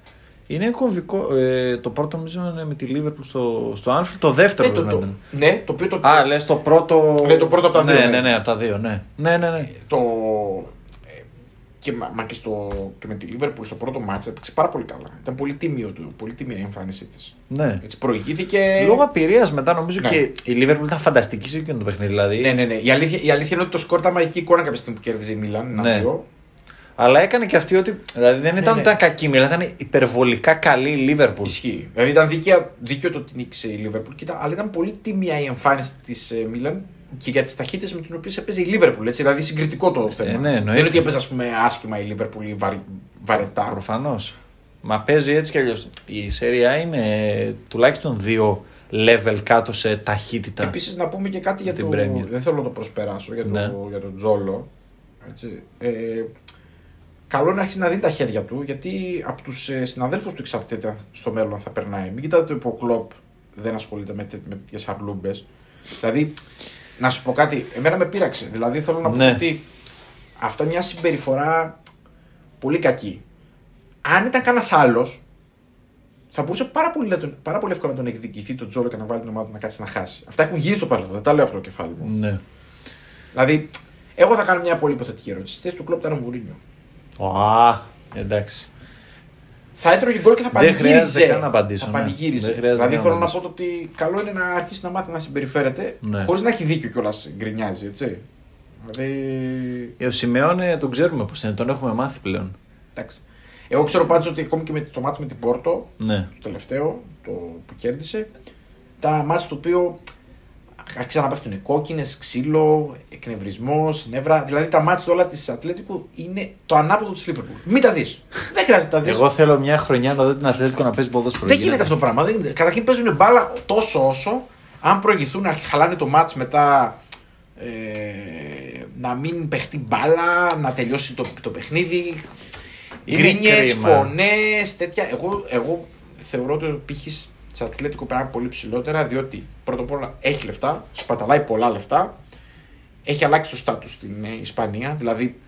Είναι κομβικό. Ε, το πρώτο νομίζω είναι με τη Λίβερπουλ στο, στο Anfield. Το δεύτερο Ναι, το, πρέπει να το, ήταν. ναι, το οποίο το, Α, λες το πρώτο. Ναι, το πρώτο από τα ναι, δύο, Ναι, ναι. ναι, από τα δύο, ναι. Ναι, ναι, ναι. το ε, και, μα, μα και, στο, και με τη Λίβερπουλ στο πρώτο μάτς έπαιξε πάρα πολύ καλά. Ήταν πολύ τίμιο του, πολύ τίμια η εμφάνισή της. ναι. Έτσι προηγήθηκε. Λόγω απειρίας μετά νομίζω Ναι. και η Λίβερπουλ ήταν φανταστική σε εκείνο το παιχνίδι. Δηλαδή. Ναι, ναι, ναι. Η αλήθεια, η αλήθεια είναι ότι το σκορ ήταν μαγική εικόνα κάποια στιγμή που κέρδιζε η Μίλαν. Ναι. Ναι. Αλλά έκανε και αυτή ότι. Δηλαδή δεν ήταν ναι. ότι ήταν κακή η Μίλαν, ήταν υπερβολικά καλή η Λίβερπουλ. Ισχύει. Δηλαδή ήταν δίκαιο, δίκαιο το ότι νίκησε η Λίβερπουλ. Κοίτα, αλλά ήταν πολύ τίμια η εμφάνιση της Μίλαν και για τις ταχύτητες με τι οποίε έπαιζε η Λίβερπουλ. Έτσι, δηλαδή συγκριτικό το θέμα. ναι, εννοείται. Δεν είναι ότι έπαιζε ας πούμε, άσχημα η Λίβερπουλ ή βαρ, βαρετά. Προφανώς. Μα παίζει έτσι κι αλλιώς. Η Σέρια είναι τουλάχιστον δύο level κάτω σε ταχύτητα. Επίσης να πούμε και κάτι για Την το. Premier. Δεν θέλω να το προσπεράσω για, Ναι. το, για τον Τζόλο. Έτσι. Ε, καλό να αρχίσει να δίνει τα χέρια του γιατί από τους ε, συναδέλφους του εξαρτάται στο μέλλον αν θα περνάει. Μην κοιτάτε που ο Κλοπ δεν ασχολείται με, τέ- με τέτοιες αρλούμπες. Δηλαδή, να σου πω κάτι, εμένα με πείραξε. Δηλαδή θέλω να πω Ναι. ότι αυτά είναι μια συμπεριφορά πολύ κακή. Αν ήταν κανένας άλλος, θα μπορούσε πάρα πολύ, να τον- πάρα πολύ εύκολα να τον εκδικηθεί τον Τζόλο και να βάλει την ομάδα του να κάτσει να χάσει. Αυτά έχουν γίνει στο παρελθόν, δεν τα λέω από το κεφάλι μου. Ναι. Δηλαδή, εγώ θα κάνω μια πολύ υποθετική ερώτηση. Στη θέση του κλοπ ήταν ο Μουρίνιο. Α, εντάξει. Θα έτρωγε γκολ και θα Δεν πανηγύριζε. χρειάζεται καν να απαντήσω, Θα ναι. πανηγύριζε. Δεν χρειάζεται δηλαδή, καν να θέλω να απαντήσω. πω το ότι καλό είναι να αρχίσει να μάθει να συμπεριφέρεται Ναι. χωρίς να έχει δίκιο κιόλας γκρινιάζει, έτσι. Δηλαδή. Ε, Ο Σιμεώνε τον ξέρουμε πώς είναι, τον έχουμε μάθει πλέον. Εντάξει. Εγώ ξέρω πάντως ότι ακόμη και με το μάτς με την Πόρτο, Ναι. το τελευταίο το που κέρδισε, ήταν ένα μάτς το οποίο άρχισαν να πέφτουν κόκκινες, ξύλο, εκνευρισμός, νεύρα. Δηλαδή τα μάτς όλα της Ατλέτικου είναι το ανάποδο της Λίβερπουλ. Μην τα δεις. Δεν χρειάζεται να τα δεις. Εγώ θέλω μια χρονιά να δω την Αθλέτικο να παίζει ποδόσφαιρο. Δεν γίνεται αυτό το πράγμα. Δεν γίνεται. Καταρχήν παίζουν μπάλα τόσο όσο αν προηγηθούν να χαλάνε το μάτς μετά ε, να μην παιχτεί μπάλα, να τελειώσει το, το παιχνίδι. Είναι Γκρίνιες, κρίμα. φωνές, τέτοια. Εγώ, εγώ θεωρώ ότι ο πύχης τη Ατλέτικο πρέπει να είναι πολύ ψηλότερα διότι πρώτα απ' όλα έχει λεφτά, σπαταλάει πολλά λεφτά. Έχει αλλάξει το στάτους στην ε, Ισπανία. Δηλαδή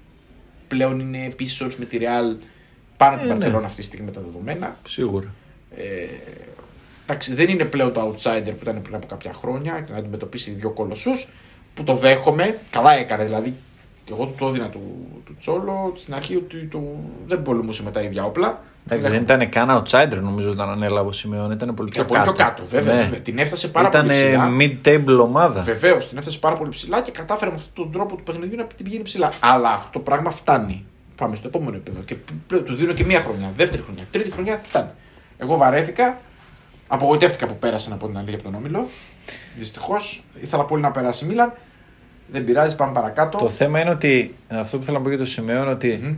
πλέον είναι επίσης με τη Real πάνω από την Ε, ναι. Παρσελόνα αυτή τη στιγμή με τα δεδομένα. Σίγουρα. Ε, εντάξει, δεν είναι πλέον το outsider που ήταν πριν από κάποια χρόνια και να αντιμετωπίσει δύο κολοσσούς που το δέχομαι. Καλά έκανε δηλαδή. Και εγώ του το έδινα του, του Τσόλο στην αρχή ότι το, δεν πολεμούσε με τα ίδια όπλα. Εντάξει, δεν ήταν καν outsider νομίζω όταν ανέλαβε ο Σιμεών. Ήταν πολύ πιο Ήταν πολύ κάτω. πιο κάτω, βέβαια. Ναι. βέβαια. Την έφτασε πάρα Ήταν πολύ ψηλά. mid-table ομάδα. Βεβαίως, την έφτασε πάρα πολύ ψηλά και κατάφερε με αυτόν τον τρόπο του παιχνιδιού να την πηγαίνει ψηλά. Αλλά αυτό το πράγμα φτάνει. Πάμε στο επόμενο επίπεδο. Και πλέον του δίνω και μία χρονιά, δεύτερη χρονιά, τρίτη χρονιά, φτάνει. Εγώ βαρέθηκα, απογοητεύτηκα που πέρασε από την αλήθεια από τον Όμιλο. Δυστυχώς, ήθελα πολύ να περάσει η Μίλαν. Δεν πειράζει, πάμε παρακάτω. Το θέμα είναι ότι αυτό που θέλω να πω για το Σιμεών είναι ότι Μμμ.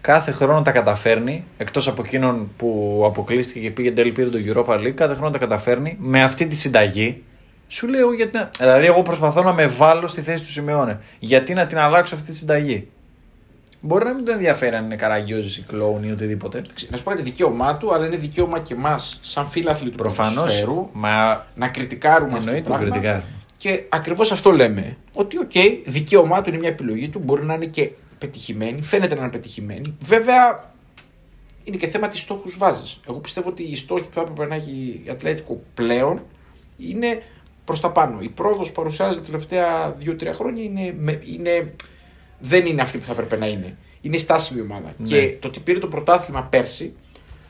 κάθε χρόνο τα καταφέρνει. Εκτός από εκείνον που αποκλείστηκε και πήγε τέλει πήρε το Europa League, κάθε χρόνο τα καταφέρνει με αυτή τη συνταγή. Σου λέω γιατί. να- Δηλαδή, εγώ προσπαθώ να με βάλω στη θέση του Σιμεώνε. Γιατί να την αλλάξω αυτή τη συνταγή; Μπορεί να μην τον ενδιαφέρει αν είναι καραγκιόζης ή κλόουν ή οτιδήποτε. Να σου πω είναι δικαίωμά του, αλλά είναι δικαίωμα και εμάς, σαν φίλαθλοι του Προφανώς. ποδοσφαίρου, Μα να κριτικάρουμε αυτό το εννοείται το πράγμα. κριτικάρουμε. Και ακριβώς αυτό λέμε. Ότι, οκ, δικαίωμά του είναι μια επιλογή του, μπορεί να είναι και πετυχημένη, φαίνεται να είναι πετυχημένη. Βέβαια, είναι και θέμα τι στόχους βάζει. Εγώ πιστεύω ότι οι στόχοι που θα έπρεπε να έχει η Ατλέτικο πλέον είναι προς τα πάνω. Η πρόοδος που παρουσιάζει τα τελευταία 2-3 χρόνια είναι, με- είναι, δεν είναι αυτή που θα έπρεπε να είναι. Είναι στάσιμη ομάδα. Ναι. Και το ότι πήρε το πρωτάθλημα πέρσι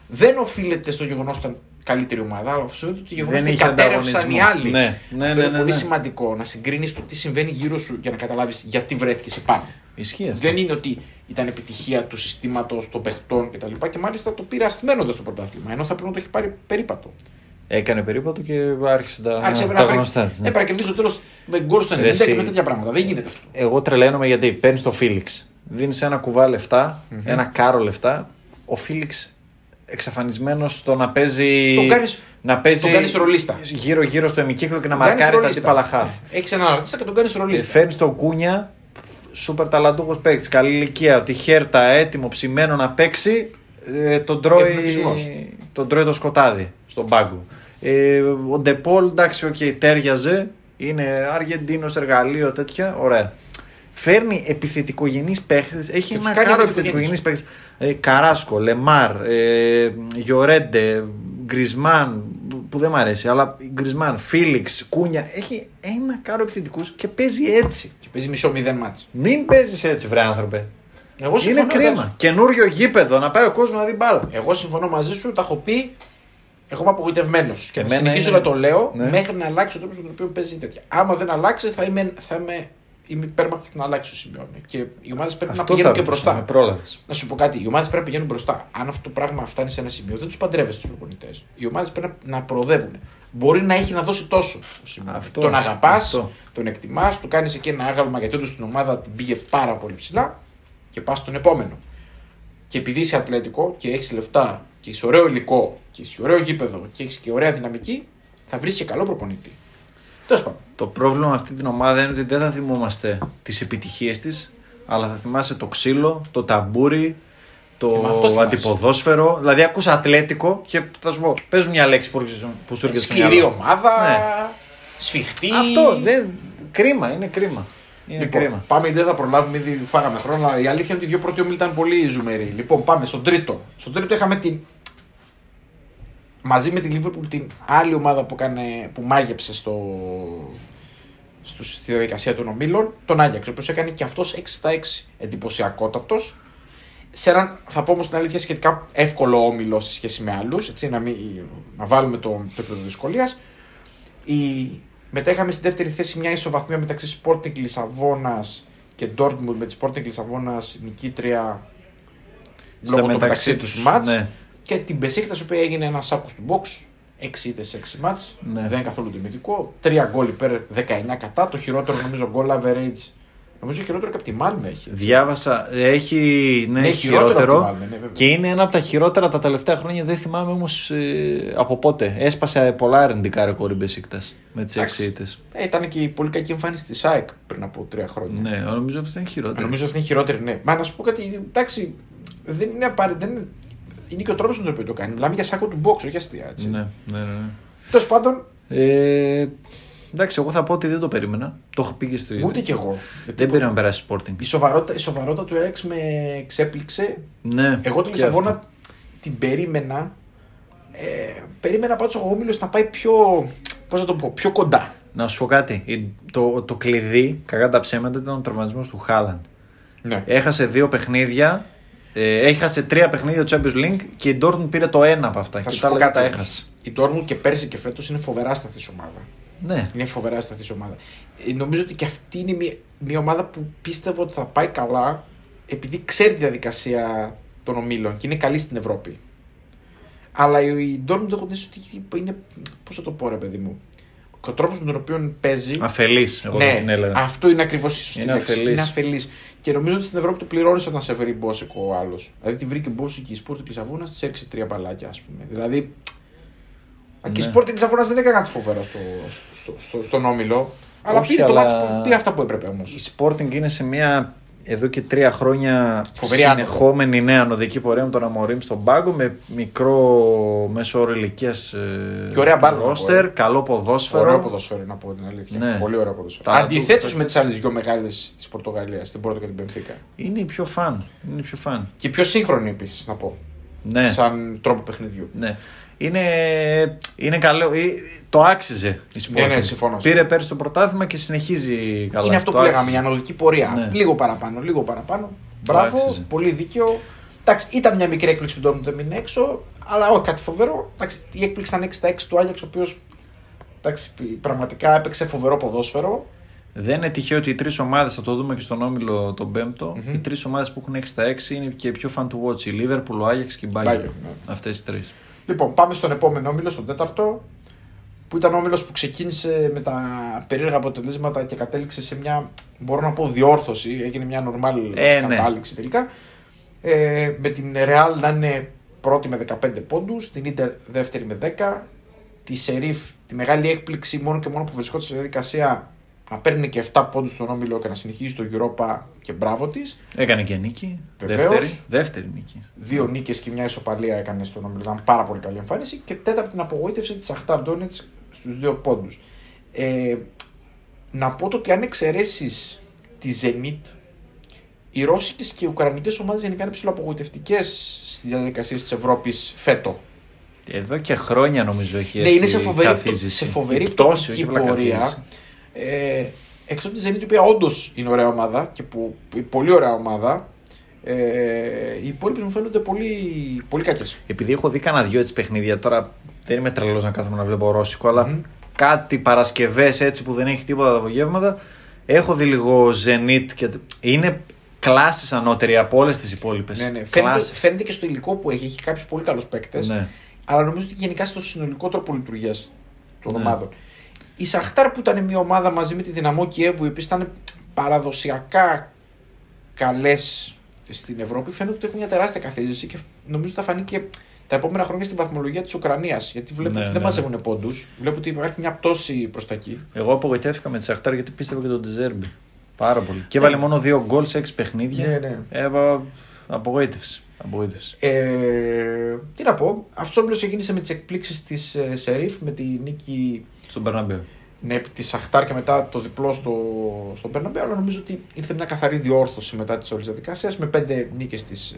δεν οφείλεται στο γεγονός ότι ήταν καλύτερη ομάδα, αλλά οφείλεται στο γεγονός Δεν ότι είχε κατέρευσαν οι ανταγωνισμό. άλλοι. Ναι, ναι, Αυτό ναι, είναι ναι, πολύ ναι. σημαντικό να συγκρίνεις το τι συμβαίνει γύρω σου για να καταλάβεις γιατί βρέθηκες επάνω. ισχύει αυτό. Δεν είναι ότι ήταν επιτυχία του συστήματος, των παιχτών κτλ. Και, και μάλιστα το πήρε αστημένοντας το πρωτάθλημα. Ενώ θα πρέπει να το έχει πάρει περίπατο. Έκανε περίπατο και άρχισε τα, Άρχισε τα να πάρει- γνωστά. της, ναι. Έπρεπε να κερδίσει το τέλος με γκολ στο 90 Ρε, εσύ- και με τέτοια πράγματα. Δεν γίνεται αυτό. Εγώ τρελαίνομαι γιατί παίρνεις το Φίλιξ. Δίνεις ένα κουβά λεφτά, ένα κάρο λεφτά. Ο Φέλιξ εξαφανισμένος στο να παίζει. Τον κάνεις- να παίζει τον κάνεις ρολίστα. γύρω-γύρω στο εμικύκλο και να Τον κάνεις μαρκάρει τα ρολίστα. αντίπαλα χαφ. Έχεις έναν αρτίστα και τον κάνεις ρολίστα. Φέρνεις τον Κούνια, σούπερ ταλαντούχος παίκτης, καλή ηλικία, τη Χέρτα έτοιμο, ψημένο να παίξει. Ε, τον, τρώει, Ευνουχισμός. τον τρώει το σκοτάδι στον πάγκο. Ε, ο Ντε Πολ, εντάξει, οκ, τέριαζε. Είναι Αργεντίνος εργαλείο, τέτοια. Ωραία. Φέρνει επιθετικογενείς παίχτες. Έχει Και τους ένα κάνει κάρο επιθετικογενείς. επιθετικογενείς παίχτες. Ε, Καράσκο, Λεμάρ, ε, Γιορέντε, Γκρισμάν, που δεν μ' αρέσει, αλλά Γκρισμάν, Φίλιξ, Κούνια. Έχει ένα κάρο επιθετικούς και παίζει έτσι. Και παίζει μισό μηδέν μάτς. Μην παίζεις έτσι, βρε άνθρωπε. Εγώ Είναι συμφωνώ, κρίμα. εντάξει. Καινούριο γήπεδο να πάει ο κόσμος να δει μπάλα. Εγώ συμφωνώ μαζί σου, τα έχω πει. Εγώ είμαι απογοητευμένος. Και θα Εμένα συνεχίσω είναι- να το λέω Ναι. μέχρι να αλλάξει ο τρόπος με τον οποίο παίζει τέτοια. Άμα δεν αλλάξει, θα είμαι, θα είμαι, είμαι υπέρμαχος του να αλλάξει ο Σιμεώνε. Και οι ομάδες πρέπει να Αυτό πηγαίνουν θα και ρωτήσω, με μπροστά. πρόλαβες. Να σου πω κάτι, οι ομάδες πρέπει να πηγαίνουν μπροστά. Αν αυτό το πράγμα φτάνει σε ένα σημείο, δεν τους παντρεύεσαι τους προπονητές. Οι ομάδες πρέπει να, να προοδεύουν. Μπορεί να έχει να δώσει τόσο. ο Σιμεώνε. Αυτό, τον αγαπάς, αυτό. τον εκτιμάς, του κάνεις εκεί ένα άγαλμα γιατί όντως στην ομάδα την πήγε πάρα πολύ ψηλά και πας στον επόμενο. Και επειδή είσαι ατλετικό και έχεις λεφτά και είσαι ωραίο υλικό και είσαι ωραίο γήπεδο και έχεις και ωραία δυναμική, θα βρεις και καλό προπονητή. Τέλος πάντων. Το πρόβλημα με αυτή την ομάδα είναι ότι δεν θα θυμόμαστε τις επιτυχίες της, αλλά θα θυμάσαι το ξύλο, το ταμπούρι, Ε, μα αυτό το θυμάσαι. αντιποδόσφαιρο. Δηλαδή, ακούς ατλέτικο και θα σου πω, πες μου μια λέξη που, έρχεσαι- που σου έρχεται στο Σκληρή μυαλό. ομάδα, Ναι. σφιχτή. Αυτό δεν. Κρίμα, είναι κρίμα. Είναι Λοιπόν, κρίμα. πάμε, δεν θα προλάβουμε, ήδη φάγαμε χρόνο. Αλλά η αλήθεια είναι ότι οι δύο πρώτοι όμιλοι ήταν πολύ ζουμεροί. Λοιπόν, πάμε στον τρίτο. Στον τρίτο είχαμε την. Μαζί με την Liverpool την άλλη ομάδα που, έκανε, που μάγεψε στο, στο, στη διαδικασία των ομίλων, τον Άγιαξ, ο οποίος έκανε και αυτός 6 στα 6 εντυπωσιακότατος. Σε έναν, θα πω όμως την αλήθεια, σχετικά εύκολο όμιλο σε σχέση με άλλους, έτσι να, μην, να βάλουμε το, το επίπεδο δυσκολίας. Η... Μετά είχαμε στη δεύτερη θέση μια ισοβαθμία μεταξύ Sporting Λισαβόνας και Dortmund με τη Sporting Λισαβόνας νικήτρια Στα λόγω του μεταξύ μεταξύ τους, τους μάτς ναι. Και την Μπεσίκτα, η οποία έγινε ένας σάκο του box. 6 ήττες σε 6 μάτς. Ναι. Δεν είναι καθόλου τιμητικό. 3 γκολ υπέρ 19 κατά. Το χειρότερο νομίζω γκολ average. Νομίζω χειρότερο και από τη Μάλμε έχει. Διάβασα, έχει ναι, Ναι, χειρότερο, χειρότερο από τη Malmö, ναι, βέβαια. και είναι ένα από τα χειρότερα τα τελευταία χρόνια. Δεν θυμάμαι όμως από πότε. Έσπασε πολλά αρνητικά ρεκόρ η Μπεσίκτας με τις Εντάξει. 6 ήττες. Ε, ήταν και η πολύ κακή εμφάνιση της ΑΕΚ πριν από 3 χρόνια. Ναι, νομίζω ότι είναι χειρότερο. Νομίζω αυτή είναι χειρότερη, ναι. Μα να σου πω κάτι, εντάξει, δεν είναι απαραίτητο. Δεν είναι... είναι και ο τρόπος με τον οποίο το κάνει. Μιλάμε για σάκο του box, όχι αστεία. Έτσι. Ναι, ναι, ναι. Τέλος πάντων, Ε, εντάξει, εγώ θα πω ότι δεν το περίμενα. Το έχω πει και στο ούτε κι εγώ. Δεν πήρε να περάσει Sporting. Η σοβαρότητα, η σοβαρότητα του ΑΕΚ με ξέπληξε. Ναι, Εγώ την και Λισαβόνα αυτό. την περίμενα. Ε, περίμενα πάντω ο Όμιλος να πάει πιο. Πώς να το πω, πιο κοντά. Να σου πω κάτι. Η- Το, το κλειδί, κακά τα ψέματα, ήταν ο τραυματισμός του Χάλαντ. Ναι. Έχασε δύο παιχνίδια. Ε, έχασε τρία παιχνίδια του Champions League και η Dortmund πήρε το ένα από αυτά. Θα και σου τα πω άλλα δεν κάτι. τα έχασε. Η Dortmund και πέρσι και φέτος είναι φοβερά σταθής ομάδα. Ναι. Είναι φοβερά σταθής ομάδα. Ε, νομίζω ότι και αυτή είναι μια, μια ομάδα που πίστευε ότι θα πάει καλά επειδή ξέρει τη διαδικασία των ομίλων και είναι καλή στην Ευρώπη. Αλλά η Dortmund έχω δει ότι είναι. Πώς θα το πω, ρε παιδί μου. Ο τρόπος με τον οποίο παίζει. Αφελής, εγώ θα την έλεγα. Ναι, αυτό είναι ακριβώς η σωστή Είναι λέξη. αφελής. Είναι αφελής. Και νομίζω ότι στην Ευρώπη το πληρώνεις όταν σε βρει Μπόσικο ο άλλος. Δηλαδή τη βρήκε Μπόσικο η Σπόρτη Λισαβόνας, τη έριξε τρία μπαλάκια, ας πούμε. Δηλαδή. Ναι. Και η Σπόρτη Λισαβόνας δεν έκανε κάτι φοβερό στο, στο, στο, στον όμιλο. Αλλά Όχι, πήρε, το αλλά- μάτς που- πήρε αυτά που έπρεπε όμως. Η Sporting είναι σε μια εδώ και τρία χρόνια Φοβερή συνεχόμενη νέα ανωδική πορεία με τον Αμορίμ στον πάγκο με μικρό μέσο όρο ηλικίας Και ωραία μπάλα, ρόστερ, να καλό ποδόσφαιρο. Ωραίο ποδόσφαιρο, να πω την αλήθεια. Ναι. Πολύ ωραίο ποδόσφαιρο. Τα- Αντιθέτως του- με τις άλλες δύο μεγάλες της Πορτογαλίας, την Πόρτο και την Πενφύκα. Είναι η πιο φαν. Είναι η πιο φαν. Και πιο σύγχρονη επίσης, να πω. Ναι. Σαν τρόπο παιχνιδιού. ναι. Είναι, είναι καλό. Ε, Το άξιζε η Sporting. Ναι, ναι, συμφωνώ. Πήρε πέρσι το πρωτάθλημα και συνεχίζει καλά. είναι αυτό Το που λέγαμε, άξιζε. η ανωδική πορεία. Ναι. Λίγο παραπάνω, λίγο παραπάνω. Μπράβο, άξιζε. πολύ δίκαιο. Εντάξει, ήταν μια μικρή έκπληξη που το δεν μείνει έξω, αλλά όχι κάτι φοβερό. Εντάξει, η έκπληξη ήταν 6 στα 6 του Άγιαξ, ο οποίος πραγματικά έπαιξε φοβερό ποδόσφαιρο. Δεν είναι τυχαίο ότι οι τρεις ομάδες, θα το δούμε και στον όμιλο τον πεμπτο οι τρεις ομάδες που έχουν 6 στα 6 είναι και οι πιο fan to watch. Η Liverpool, ο Ajax και η Bayern. Bayern, ναι. Αυτές οι τρεις. Λοιπόν, πάμε στον επόμενο όμιλο, στον τέταρτο, που ήταν ο όμιλος που ξεκίνησε με τα περίεργα αποτελέσματα και κατέληξε σε μια, μπορώ να πω, διόρθωση. Έγινε μια normal Ε, ναι. κατάληξη τελικά. Ε, με την Real να είναι πρώτη με 15 πόντους, την Inter δεύτερη με 10, τη Σερίφ, τη μεγάλη έκπληξη μόνο και μόνο που βρισκόταν σε διαδικασία να παίρνει και 7 πόντους στον όμιλο και να συνεχίσει το Europa και μπράβο της. Έκανε και νίκη. Βεβαίως. Δεύτερη, δεύτερη νίκη. Δύο νίκες και μια ισοπαλία έκανε στον όμιλο. Ήταν πάρα πολύ καλή εμφάνιση. Και τέταρτη την απογοήτευση της Αχτάρ Ντόνετ στους δύο πόντους. Ε, να πω το ότι αν εξαιρέσεις τη Zenit, οι ρώσικε και οι ουκρανικές ομάδες γενικά είναι ψηλοαπογοητευτικές στις διαδικασίες της Ευρώπης φέτο. Εδώ και χρόνια νομίζω έχει Ναι, έρθει είναι σε φοβερή, καθίζηση. σε φοβερή Πτώση, πτωτική όχι απλά πορεία. καθίζηση. Ε, Εκτό από τη Zenit, η οποία όντως είναι ωραία ομάδα και που, πολύ ωραία ομάδα, ε, οι υπόλοιπε μου φαίνονται πολύ, πολύ κακές. Επειδή έχω δει κανένα δυο έτσι παιχνίδια, τώρα δεν είμαι τρελός να κάθομαι να βλέπω ρώσικο, αλλά κάτι Παρασκευές έτσι που δεν έχει τίποτα τα απογεύματα. Έχω δει λίγο Zenit και. Είναι κλάσεις ανώτερη από όλες τις υπόλοιπες. Ναι, ναι. Φαίνεται, φαίνεται και στο υλικό που έχει. Έχει κάποιους πολύ καλούς παίκτες. Ναι. Αλλά νομίζω ότι γενικά στο συνολικό τρόπο λειτουργία των Ναι. ομάδων. Η Σαχτάρ που ήταν μια ομάδα μαζί με τη Δυναμό Κιέβου, οι οποίες ήταν παραδοσιακά καλές στην Ευρώπη, φαίνεται ότι έχουν μια τεράστια καθίζηση και νομίζω ότι θα φανεί και τα επόμενα χρόνια στην βαθμολογία της Ουκρανίας. Γιατί βλέπω Ναι, ότι ναι, δεν ναι. μαζεύουν πόντους. Βλέπω ότι υπάρχει μια πτώση προς τα εκεί. Εγώ απογοητεύτηκα με τη Σαχτάρ γιατί πίστευα και τον Τεζέρμπι. Πάρα πολύ. Και έβαλε μόνο δύο γκολ σε έξι παιχνίδια. Ναι, ναι. Έβα... Απογοήτευση. Απογοήτευση. Ε, τι να πω, αυτός ο έγινε με τις εκπλήξεις της Σερίφ με τη νίκη Στον Περναμπέο. ναι, επί της Σαχτάρ και μετά το διπλό στο, στο Μπερναμπέ, αλλά νομίζω ότι ήρθε μια καθαρή διόρθωση μετά τι όλε διαδικασίε με πέντε νίκες της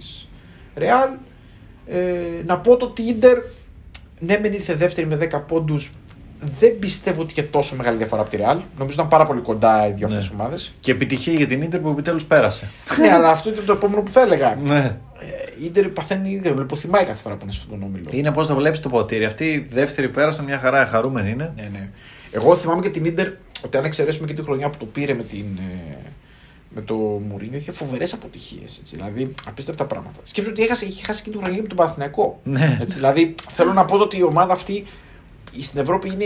της Real. Ε, να πω το ότι η Ιντερ, ναι, μεν ήρθε δεύτερη με 10 πόντους. Δεν πιστεύω ότι είχε τόσο μεγάλη διαφορά από τη Real. Νομίζω ήταν πάρα πολύ κοντά οι δύο Ναι. αυτές ομάδες. Και επιτυχία για την Ιντερ που επιτέλους πέρασε. ναι, αλλά αυτό ήταν το επόμενο που θα έλεγα. ναι. Ε, η Ιντερ παθαίνει, δεν λιποθυμάει κάθε φορά που είναι σε αυτόν τον όμιλο. Είναι πώς το βλέπεις το ποτήρι. Αυτή η δεύτερη πέρασε μια χαρά, χαρούμενη είναι. Ναι, ναι. Εγώ θυμάμαι και την Ιντερ ότι αν εξαιρέσουμε και τη χρονιά που το πήρε με, την, ε, με το Μουρίνιο, είχε φοβερές αποτυχίες. Δηλαδή, απίστευτα πράγματα. Σκέψου ότι έχασε, είχε χάσει και την χρονιά με τον Παναθηναϊκό. Ναι. Έτσι, δηλαδή, θέλω να πω ότι η ομάδα αυτή στην Ευρώπη είναι,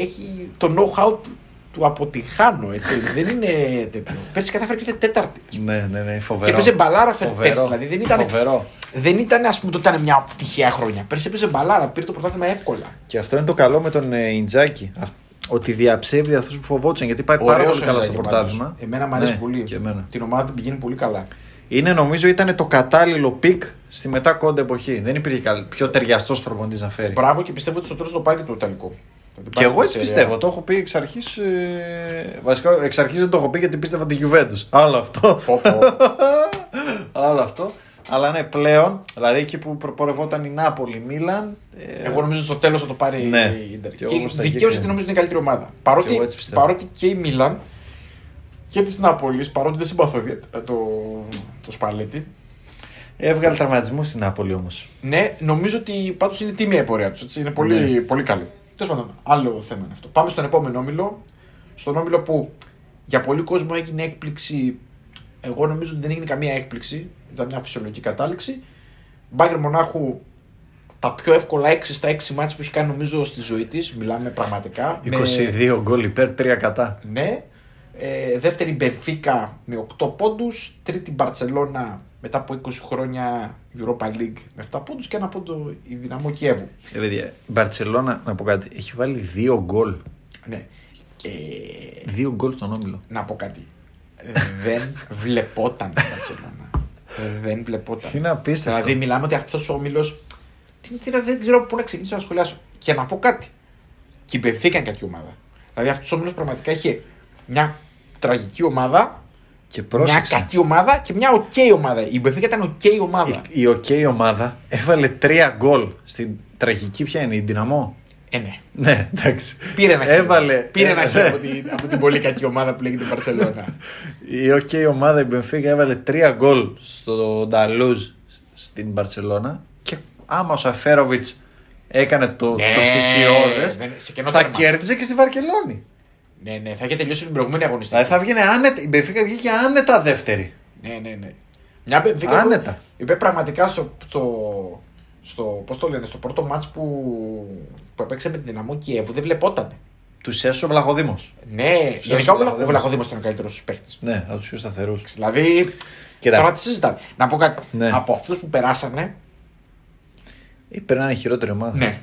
έχει το know-how του, του αποτυχάνω. Έτσι. Δεν είναι τέτοιο. Πέρσι κατάφερε και ήταν τέταρτη. Ναι, ναι, ναι, φοβερό. Και έπαιζε μπαλάρα φε- Φοβερό. πέρσι. Δηλαδή, δεν ήταν, Φοβερό. δεν ήταν, ας πούμε, ότι ήταν μια τυχαία χρόνια. Πέρσι έπαιζε μπαλάρα, πήρε το πρωτάθλημα εύκολα. Και αυτό είναι το καλό με τον ε, Ιντζάκη. Αυ- Ότι διαψεύδει αυτούς που φοβόντουσαν γιατί πάει πάρα Ωραίος πολύ καλά ο στο Ιντζάγκι πρωτάθλημα. πάντως. Εμένα μου αρέσει Ναι, πολύ. Και εμένα. Την ομάδα την πηγαίνει πολύ καλά. Είναι νομίζω ήταν το κατάλληλο pick στη μετά Κόντε εποχή. Δεν υπήρχε καλ- πιο ταιριαστός προπονητής να φέρει. Μπράβο και πιστεύω ότι στο τέλος το πάρει και το Ιταλικό. Θα την Και πάρει εγώ τη έτσι Serie A. πιστεύω. Το έχω πει εξ αρχής. Ε... Βασικά, εξ αρχής δεν το έχω πει γιατί πίστευα τη Juventus. Άλλο αυτό. Πω, πω. Άλλο αυτό. Αλλά ναι, πλέον, δηλαδή εκεί που προπορευόταν η Νάπολη, Μίλαν. ε, Εγώ νομίζω ότι στο τέλος θα το πάρει Ναι. η Ιντερ. Και Και, εγώ προς τα εκεί δικαίως κλείνω. γιατί νομίζω ότι είναι η καλύτερη ομάδα. Παρότι, εγώ έτσι πιστεύω. παρότι και η Μίλαν και της Νάπολης, παρότι δεν συμπαθώ ιδιαίτερα το, το Σπαλέτη. Έβγαλε τραυματισμού στην Νάπολη όμως. Ναι, νομίζω ότι πάντως είναι τίμια η πορεία τους. Είναι πολύ, Ναι. πολύ καλή. Τέλος πάντων, άλλο θέμα είναι αυτό. Πάμε στον επόμενο όμιλο. Στον όμιλο που για πολλοί κόσμο έγινε έκπληξη. Εγώ νομίζω ότι δεν έγινε καμία έκπληξη. Ήταν μια φυσιολογική κατάληξη. Μπάγκερ Μονάχου τα πιο εύκολα 6 στα 6 μάτς που έχει κάνει νομίζω στη ζωή της. Μιλάμε πραγματικά. Με- 22 γκολ υπέρ, 3 κατά. ναι. Ε, δεύτερη Μπενφίκα με 8 πόντους. Τρίτη Μπαρσελόνα μετά από 20 χρόνια Europa League με 7 πόντους και ένα πόντο η Δυναμό Κιέβου. Ε, παιδιά, η Μπαρσελόνα, να πω κάτι, έχει βάλει 2 γκολ. Ναι. Ε, 2 γκολ στον όμιλο. να πω κάτι. Ε, δεν βλεπόταν η Μπαρσελόνα. Ε, δεν βλεπόταν. Είναι απίστευτο. Δηλαδή, μιλάμε ότι αυτός ο όμιλος. Τι, τι, δεν ξέρω πού να ξεκινήσω να σχολιάσω. Και να πω κάτι. Και η Μπενφίκα είναι κακή ομάδα. Δηλαδή, αυτός ο όμιλος πραγματικά είχε μια τραγική ομάδα, Και μια πρόσεξε. κακή ομάδα και μια οκ ομάδα. Η Μπενφίκα ήταν οκ ομάδα. Η, η OK ομάδα έβαλε 3 γκολ. Στην τραγική ποια είναι, η Δυναμό; Ε, ναι. Ναι, εντάξει. Πήρε ένα χέρι. Έβαλε. Πήρε ένα ε, χέρι από, την, από την πολύ κακή ομάδα που λέγεται Μπαρσελόνα. Η OK ομάδα, η Μπενφίκα, έβαλε 3 γκολ στο Ντα Λουζ στην Μπαρσελόνα. Και άμα ο Σαφέροβιτς έκανε το, Ναι, το στοιχειώδες, ναι, σε κενό θα τέρμα. κέρδιζε και στη Βαρκελόνη. Ναι, ναι, θα είχε τελειώσει την προηγούμενη αγωνιστική. Δηλαδή θα βγαίνει άνετα. Η Μπενφίκα βγήκε άνετα δεύτερη. Ναι, ναι, ναι. Μια Μπενφίκα. Άνετα. που Είπε πραγματικά στο, στο, στο, πώς το λένε, στο πρώτο μάτς που, που έπαιξε με την Δυναμό Κιέβου δεν βλεπόταν. Τους έσωσε ο Βλαχοδήμος. Ναι, γενικά ο, Βλα- ο Βλαχοδήμος. Βλαχοδήμος ήταν ο καλύτερος στους παίχτες. Ναι, από του πιο σταθερού. Δηλαδή, Κοίτα. τώρα τι συζητάμε. Να πω κάτι. Ναι. Από αυτούς που περάσανε, Ή πρέπει να είναι χειρότερη ομάδα. ναι.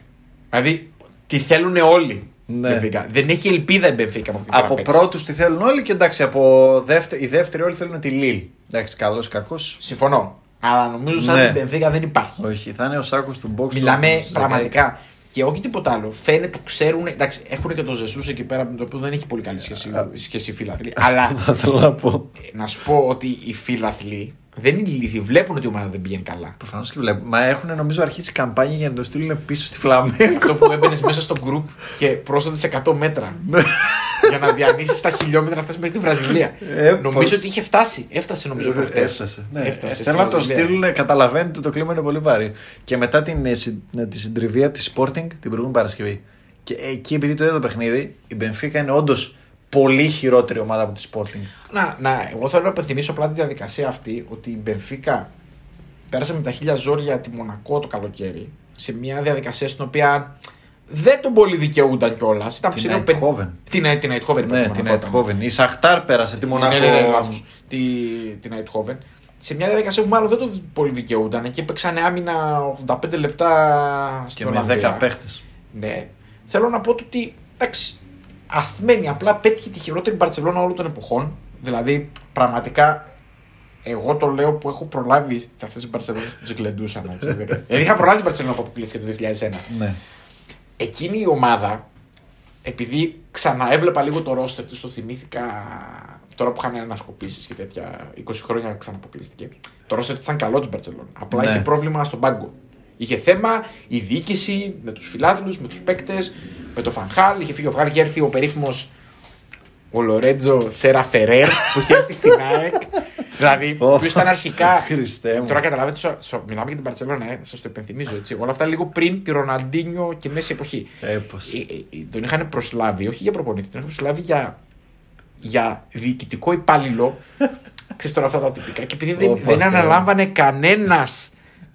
Δηλαδή, τη θέλουν όλοι. Ναι. η Μπενφίκα. Δεν έχει ελπίδα η Μπενφίκα από, εκεί πέρα Από να παίξει. πρώτους τη θέλουν όλοι και εντάξει, από δεύτερη, οι δεύτεροι όλοι θέλουν τη Λίλ. Εντάξει, καλός ή κακός. Συμφωνώ. Αλλά νομίζω σαν Ναι. την Μπενφίκα δεν υπάρχει. Όχι, θα είναι ο σάκος του box. Μιλάμε στους 16. πραγματικά. Και όχι τίποτα άλλο. Φαίνεται, το ξέρουν. Εντάξει, έχουν και τον Ζεσούς εκεί πέρα με το οποίο δεν έχει πολύ καλή σχέση, σχέση οι φίλαθλοι. Αλλά Θα ήθελα να πω. ε, να σου πω ότι οι φίλαθλοι δεν είναι ηλίθιοι. Βλέπουν ότι η ομάδα δεν πηγαίνει καλά. Προφανώς και βλέπω. Μα έχουν νομίζω αρχίσει καμπάνια για να το στείλουν πίσω στη Φλαμέγκο. Αυτό που έμπαινες μέσα στο group και πρόσθετες σε 100 μέτρα. για να διανύσεις τα χιλιόμετρα να φτάσει μέχρι τη Βραζιλία. Ε, νομίζω πώς. ότι είχε φτάσει. Έφτασε νομίζω προχτές. Έφτασε. Ναι. Έφτασε Ε, στη Θέλω να το Βραζιλία. στείλουν, καταλαβαίνετε το κλίμα είναι πολύ βαρύ. Και μετά την, ε, συν- ε, τη συντριβία τη Sporting την προηγούμενη Παρασκευή. Και εκεί, επειδή το είδα το παιχνίδι, η Μπενφίκα είναι όντως πολύ χειρότερη ομάδα από τη Sporting. Να, να, εγώ θέλω να υπενθυμίσω απλά τη διαδικασία αυτή ότι η Μπενφίκα πέρασε με τα χίλια ζόρια τη Μονακό το καλοκαίρι σε μια διαδικασία στην οποία δεν τον πολύ δικαιούνταν κιόλας. Ήταν Την ψηλό Eindhoven. Την, την Eindhoven. Ναι, την Eindhoven. Η Σαχτάρ πέρασε τη Μονακό. Ναι, ναι, ναι, λάθος. Τη, την Eindhoven. Σε μια διαδικασία που μάλλον δεν τον πολύ δικαιούνταν και έπαιξαν άμυνα 85 λεπτά Και στην με Ολλανδία. 10 παίχτες. Ναι. Θέλω να πω ότι εντάξει, ασθμένη απλά πέτυχε τη χειρότερη Μπαρσελόνα όλων των εποχών. Δηλαδή, πραγματικά, εγώ το λέω που έχω προλάβει και αυτές οι Μπαρσελόνε που τις γλεντούσαν. έτσι, δεν- Δηλαδή, είχα προλάβει την Μπαρσελόνα που αποκλείστηκε το 2001. Ναι. Εκείνη η ομάδα, επειδή ξαναέβλεπα λίγο το ρόστερ της, το θυμήθηκα τώρα που είχαν ανασκοπήσεις και τέτοια. 20 χρόνια ξαναποκλείστηκε. Το ρόστερ της ήταν καλό της Μπαρσελόνα. Απλά Ναι. είχε πρόβλημα στον πάγκο. Είχε θέμα η διοίκηση με τους φιλάθλους, με τους παίκτες, με το Φανχάλ. Είχε φύγει ο Φανχάλ, είχε έρθει ο περίφημος ο Λορέτζο Σέρα Φερέρ που είχε έρθει στην ΑΕΚ. δηλαδή, Ω, που ήταν αρχικά. Χριστέ μου. Τώρα καταλάβετε, σο- σο- μιλάμε για την Παρσελόνα, ε, σας το υπενθυμίζω έτσι. Όλα αυτά λίγο πριν τη Ροναντίνιο και μέση εποχή. Ε, πώς. Ε, ε, ε, τον είχαν προσλάβει, όχι για προπονητή, τον είχαν προσλάβει για, για διοικητικό υπάλληλο. Ξέρεις τώρα αυτά τα τυπικά. Και επειδή δεν, Ωπα, δεν Θεέ. αναλάμβανε κανένας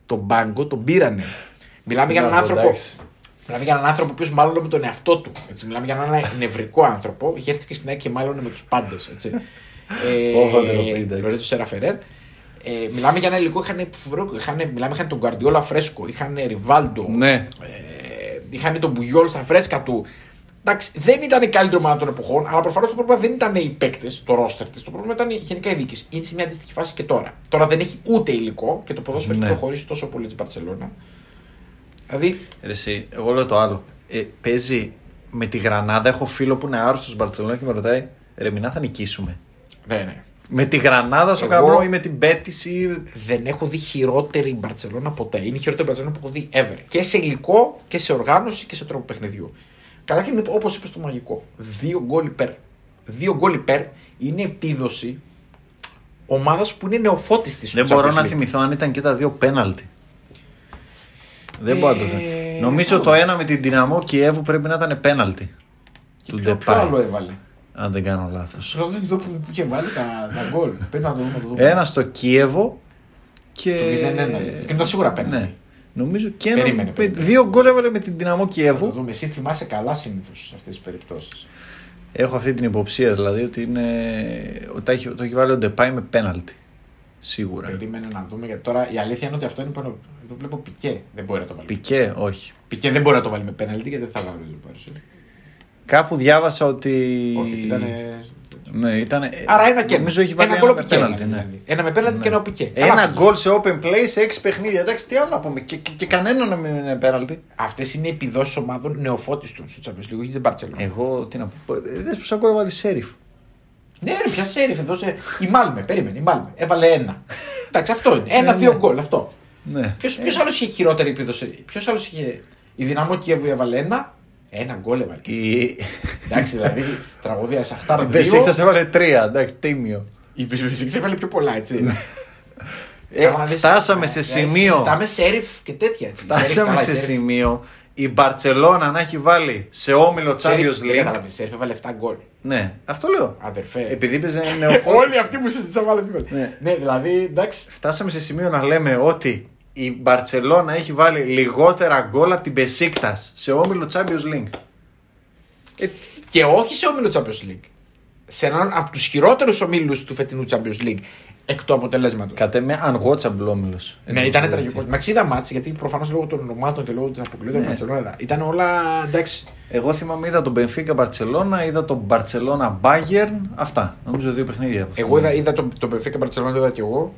τον πάγκο, τον πήρανε. Μιλάμε για έναν Να, άνθρωπο. εντάξει. Μιλάμε για έναν άνθρωπο που μάλλον με τον εαυτό του. Έτσι. Μιλάμε για έναν νευρικό άνθρωπο. Είχε έρθει και στην ΑΕΚ και μάλλον με τους πάντες. Ω, ντροπή, εντάξει. Λορέτζο Σέρα Φερέρ. Ε, μιλάμε για ένα υλικό. Είχαν, φοβερό- είχαν, μιλάμε, είχαν τον Γκαρδιόλα φρέσκο, είχαν Ριβάλντο, Ναι. ε, είχαν τον Μπουγιόλ στα φρέσκα του. Εντάξει, δεν ήταν η καλύτερη ομάδα των εποχών, αλλά προφανώς το πρόβλημα δεν ήταν οι παίκτες, το ρόστερ της. Το πρόβλημα ήταν γενικά η διοίκηση. Είναι σε μια αντίστοιχη φάση και τώρα. Τώρα δεν έχει ούτε υλικό και το ποδόσφαιρο έχει Ναι. προχωρήσει τόσο πολύ τη Μπαρσελόνα. Δηλαδή, Ρε εσύ, εγώ λέω το άλλο. Ε, παίζει με τη Γρανάδα. Έχω φίλο που είναι άρρωστος Μπαρσελόνα και με ρωτάει, Ρε Μινά, θα νικήσουμε. ναι, ναι. Με τη Γρανάδα στο Εγώ- καμπρό ή με την Πέτηση; Δεν έχω δει χειρότερη Μπαρσελόνα ποτέ. Είναι η χειρότερη Μπαρσελόνα που έχω δει ever. Και σε υλικό και σε οργάνωση και σε τρόπο παιχνιδιού. Καταρχήν, όπως είπες στο μαγικό, δύο γκολ υπέρ. δύο γκολ υπέρ είναι επίδοση ομάδας που είναι νεοφώτιστη στο Δεν μπορώ Champions να League. θυμηθώ αν ήταν και τα δύο πέναλτι. Δεν μπορώ να το Ε, θυμηθώ. Νομίζω το ένα με την δυναμό Κιέβου πρέπει να ήταν πέναλτι. Και του ποιο, ποιο Depay. άλλο έβαλε; Αν δεν κάνω λάθος. Στο δω που, που είχε βάλει τα, τα γκολ. Πρέπει να το δούμε. να το δούμε. Ένα στο Κίεβο και. Το 0-1, λες. Και ήταν σίγουρα πέναλτι. Ναι. Νομίζω και ένα. Περίμενε, με- περίμενε. Δύο γκολ έβαλε με την δυναμό Να το Κιέβου. δούμε. Εσύ θυμάσαι καλά συνήθως σε αυτές τις περιπτώσεις. Έχω αυτή την υποψία δηλαδή ότι είναι. Ότι το έχει, το έχει βάλει ο Ντεπάι με πέναλτι. Σίγουρα. Περίμενε να δούμε. Γιατί τώρα η αλήθεια είναι ότι αυτό είναι πάνω. Εδώ βλέπω Πικέ. Δεν μπορεί να το βάλει. Πικέ, όχι. Πικέ δεν μπορεί να το βάλει με πέναλτι γιατί δεν θα βάλει το πάρει. Κάπου διάβασα ότι. Όχι, ήταν. Ναι, ήταν. Άρα ένα και Νομίζω έχει βάλει ένα ένα, γκολ με Πικέ. πέναλτι. Ναι. δηλαδή. Ένα με πέναλτι και ένα Πικέ. Ένα Καλά γκολ σε open play σε έξι παιχνίδια. Εντάξει, τι άλλο να πούμε. Και, και, και κανένα να μην είναι πέναλτι. Αυτές είναι επιδόσεις ομάδων νεοφώτιστων στο Champions League, όχι την Barcelona. Εγώ τι να πω. Δεν σου γκολ βάλει Σέριφ. Ναι, ρε, πια σέριφ εδώ. Σε... Η Μάλμε, περίμενε. Η Μάλμε. Έβαλε ένα. Εντάξει, αυτό είναι. Ναι, Ένα-δύο ναι. γκολ, αυτό. Ναι. Ποιος άλλος είχε χειρότερη επίδοση; Ποιος άλλος είχε. Η δυναμό Κιέβου έβαλε ένα. Ένα γκολ έβαλε. Η, Εντάξει, δηλαδή τραγωδία Σαχτάρ η 2. Μπεσίκτας έβαλε τρία. Εντάξει, τίμιο. Η Μπεσίκτας έβαλε πιο πολλά, έτσι. Ε, Καλά, δεν φτάσαμε σε συζητάμε. σημείο. Συζητάμε σέριφ και τέτοια. έτσι. Σέριφ, Φτάσαμε καλά, η σε Σέριφ- σημείο η Μπαρσελόνα να έχει βάλει σε όμιλο Σέριφ, Champions δεν League. κατάλαβα, η Σέριφ έβαλε 7 γκολ. Ναι, αυτό λέω. Αδερφέ. Επειδή παίζει νεοφώτη. Όλοι αυτοί που συζητήσαμε βάλε γκολ. Ναι. Ναι, δηλαδή εντάξει. Φτάσαμε σε σημείο να λέμε ότι η Μπαρσελόνα έχει βάλει λιγότερα γκολ από την Μπεσίκτα σε όμιλο Champions League. Ε, Και όχι σε όμιλο Champions League. Σε έναν από τους χειρότερους ομίλους του φετινού Champions League. Εκ του αποτελέσματος. κατ' εμέ unwatchable όμιλος. Ναι, ήταν τραγικός. Με αξίδα μάτς, γιατί προφανώς λόγω των ονομάτων και λόγω ότι αποκλείονταν Ναι. η Barcelona. Ήταν όλα εντάξει. Εγώ θυμάμαι είδα τον Benfica Barcelona, είδα τον Barcelona Bayern. Αυτά. Νομίζω δύο παιχνίδια. από αυτά. Εγώ είδα, είδα το, το Benfica Barcelona, το είδα και εγώ.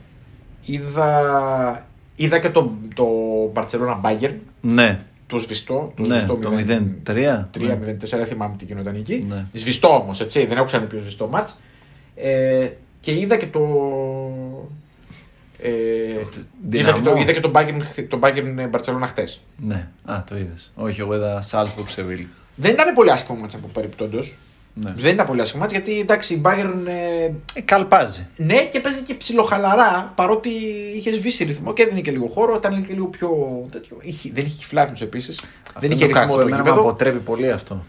Είδα, είδα και το, το Barcelona Bayern, Ναι, το σβηστό. Το ναι, σβηστό το 0 0-3. 3-0-4, δεν θυμάμαι τι γινόταν εκεί. Ναι. Σβηστό όμως, έτσι. Δεν έχω ξαναδεί πιο σβηστό μάτς. Ε, και είδα και το. Ε, είδα, και το, Δυναμό. είδα και τον Bayern, χθε- τον Bayern Barcelona χτες. Ναι, α, το είδες. Όχι, εγώ είδα Salzburg Seville. Δεν ήταν πολύ άσχημο μάτς από περιπτόντω. Ναι. Δεν ήταν πολύ άσχημο μάτς γιατί εντάξει η Bayern ε, Ε, καλπάζει. ναι και παίζει και ψιλοχαλαρά παρότι είχες σβήσει ρυθμό και έδινε και λίγο χώρο. Ήταν και λίγο πιο. Τέτοιο. Είχε, δεν είχε κυφλάθμου επίσης. Αυτό Δεν είναι είχε το ρυθμό κακό. το Εμένα με γήπεδο. αποτρέπει πολύ αυτό.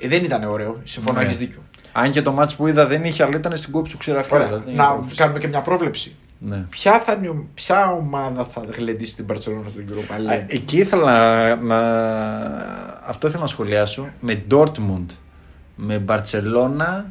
Ε, δεν ήταν ωραίο. Συμφωνώ, Ναι. έχεις δίκιο. Αν και το μάτς που είδα δεν είχε, αλλά ήταν στην κόψη του ξεραφιού. Ωραία. δηλαδή, να πρόβληση. κάνουμε και μια πρόβλεψη. Ναι. Ποια, θα είναι, ο- ποια ομάδα θα γλεντήσει την Barcelona στον Europa Α, League. Εκεί ήθελα να, να... Αυτό ήθελα να σχολιάσω. Με Dortmund, με Barcelona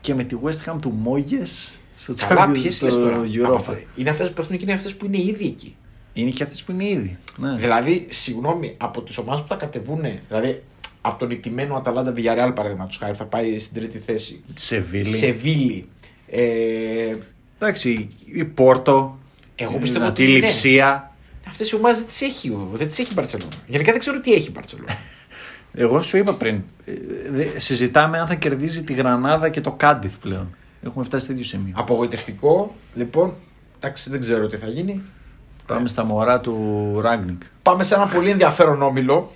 και με τη West Ham του Μόγες στο Καλά, Champions- ποιες στο λε τώρα; Europa. από αυτά. Είναι αυτές που πέφτουν και είναι αυτές που είναι ήδη εκεί. Είναι και αυτές που είναι ήδη. Ναι. Δηλαδή, συγγνώμη, από τις ομάδες που θα κατεβούν, δηλαδή από τον νικημένο Αταλάντα Villarreal παραδείγματος χάρη, θα πάει στην τρίτη θέση. Σεβίλη. Σεβίλη. Ε, Εντάξει, η Πόρτο. Εγώ η πιστεύω δυνατή ότι είναι. Λειψία. Αυτές οι ομάδες δεν τις έχει, ο- δεν τις έχει η Barcelona. Γενικά δεν ξέρω τι έχει η Barcelona. Εγώ σου είπα πριν. ε, δε- συζητάμε αν θα κερδίζει τη Γρανάδα και το Κάντιθ πλέον. Έχουμε φτάσει σε τέτοιο σημείο. Απογοητευτικό. Λοιπόν, εντάξει, δεν ξέρω τι θα γίνει. Πάμε στα μωρά του Ράγκνικ. Πάμε σε ένα πολύ ενδιαφέρον όμιλο.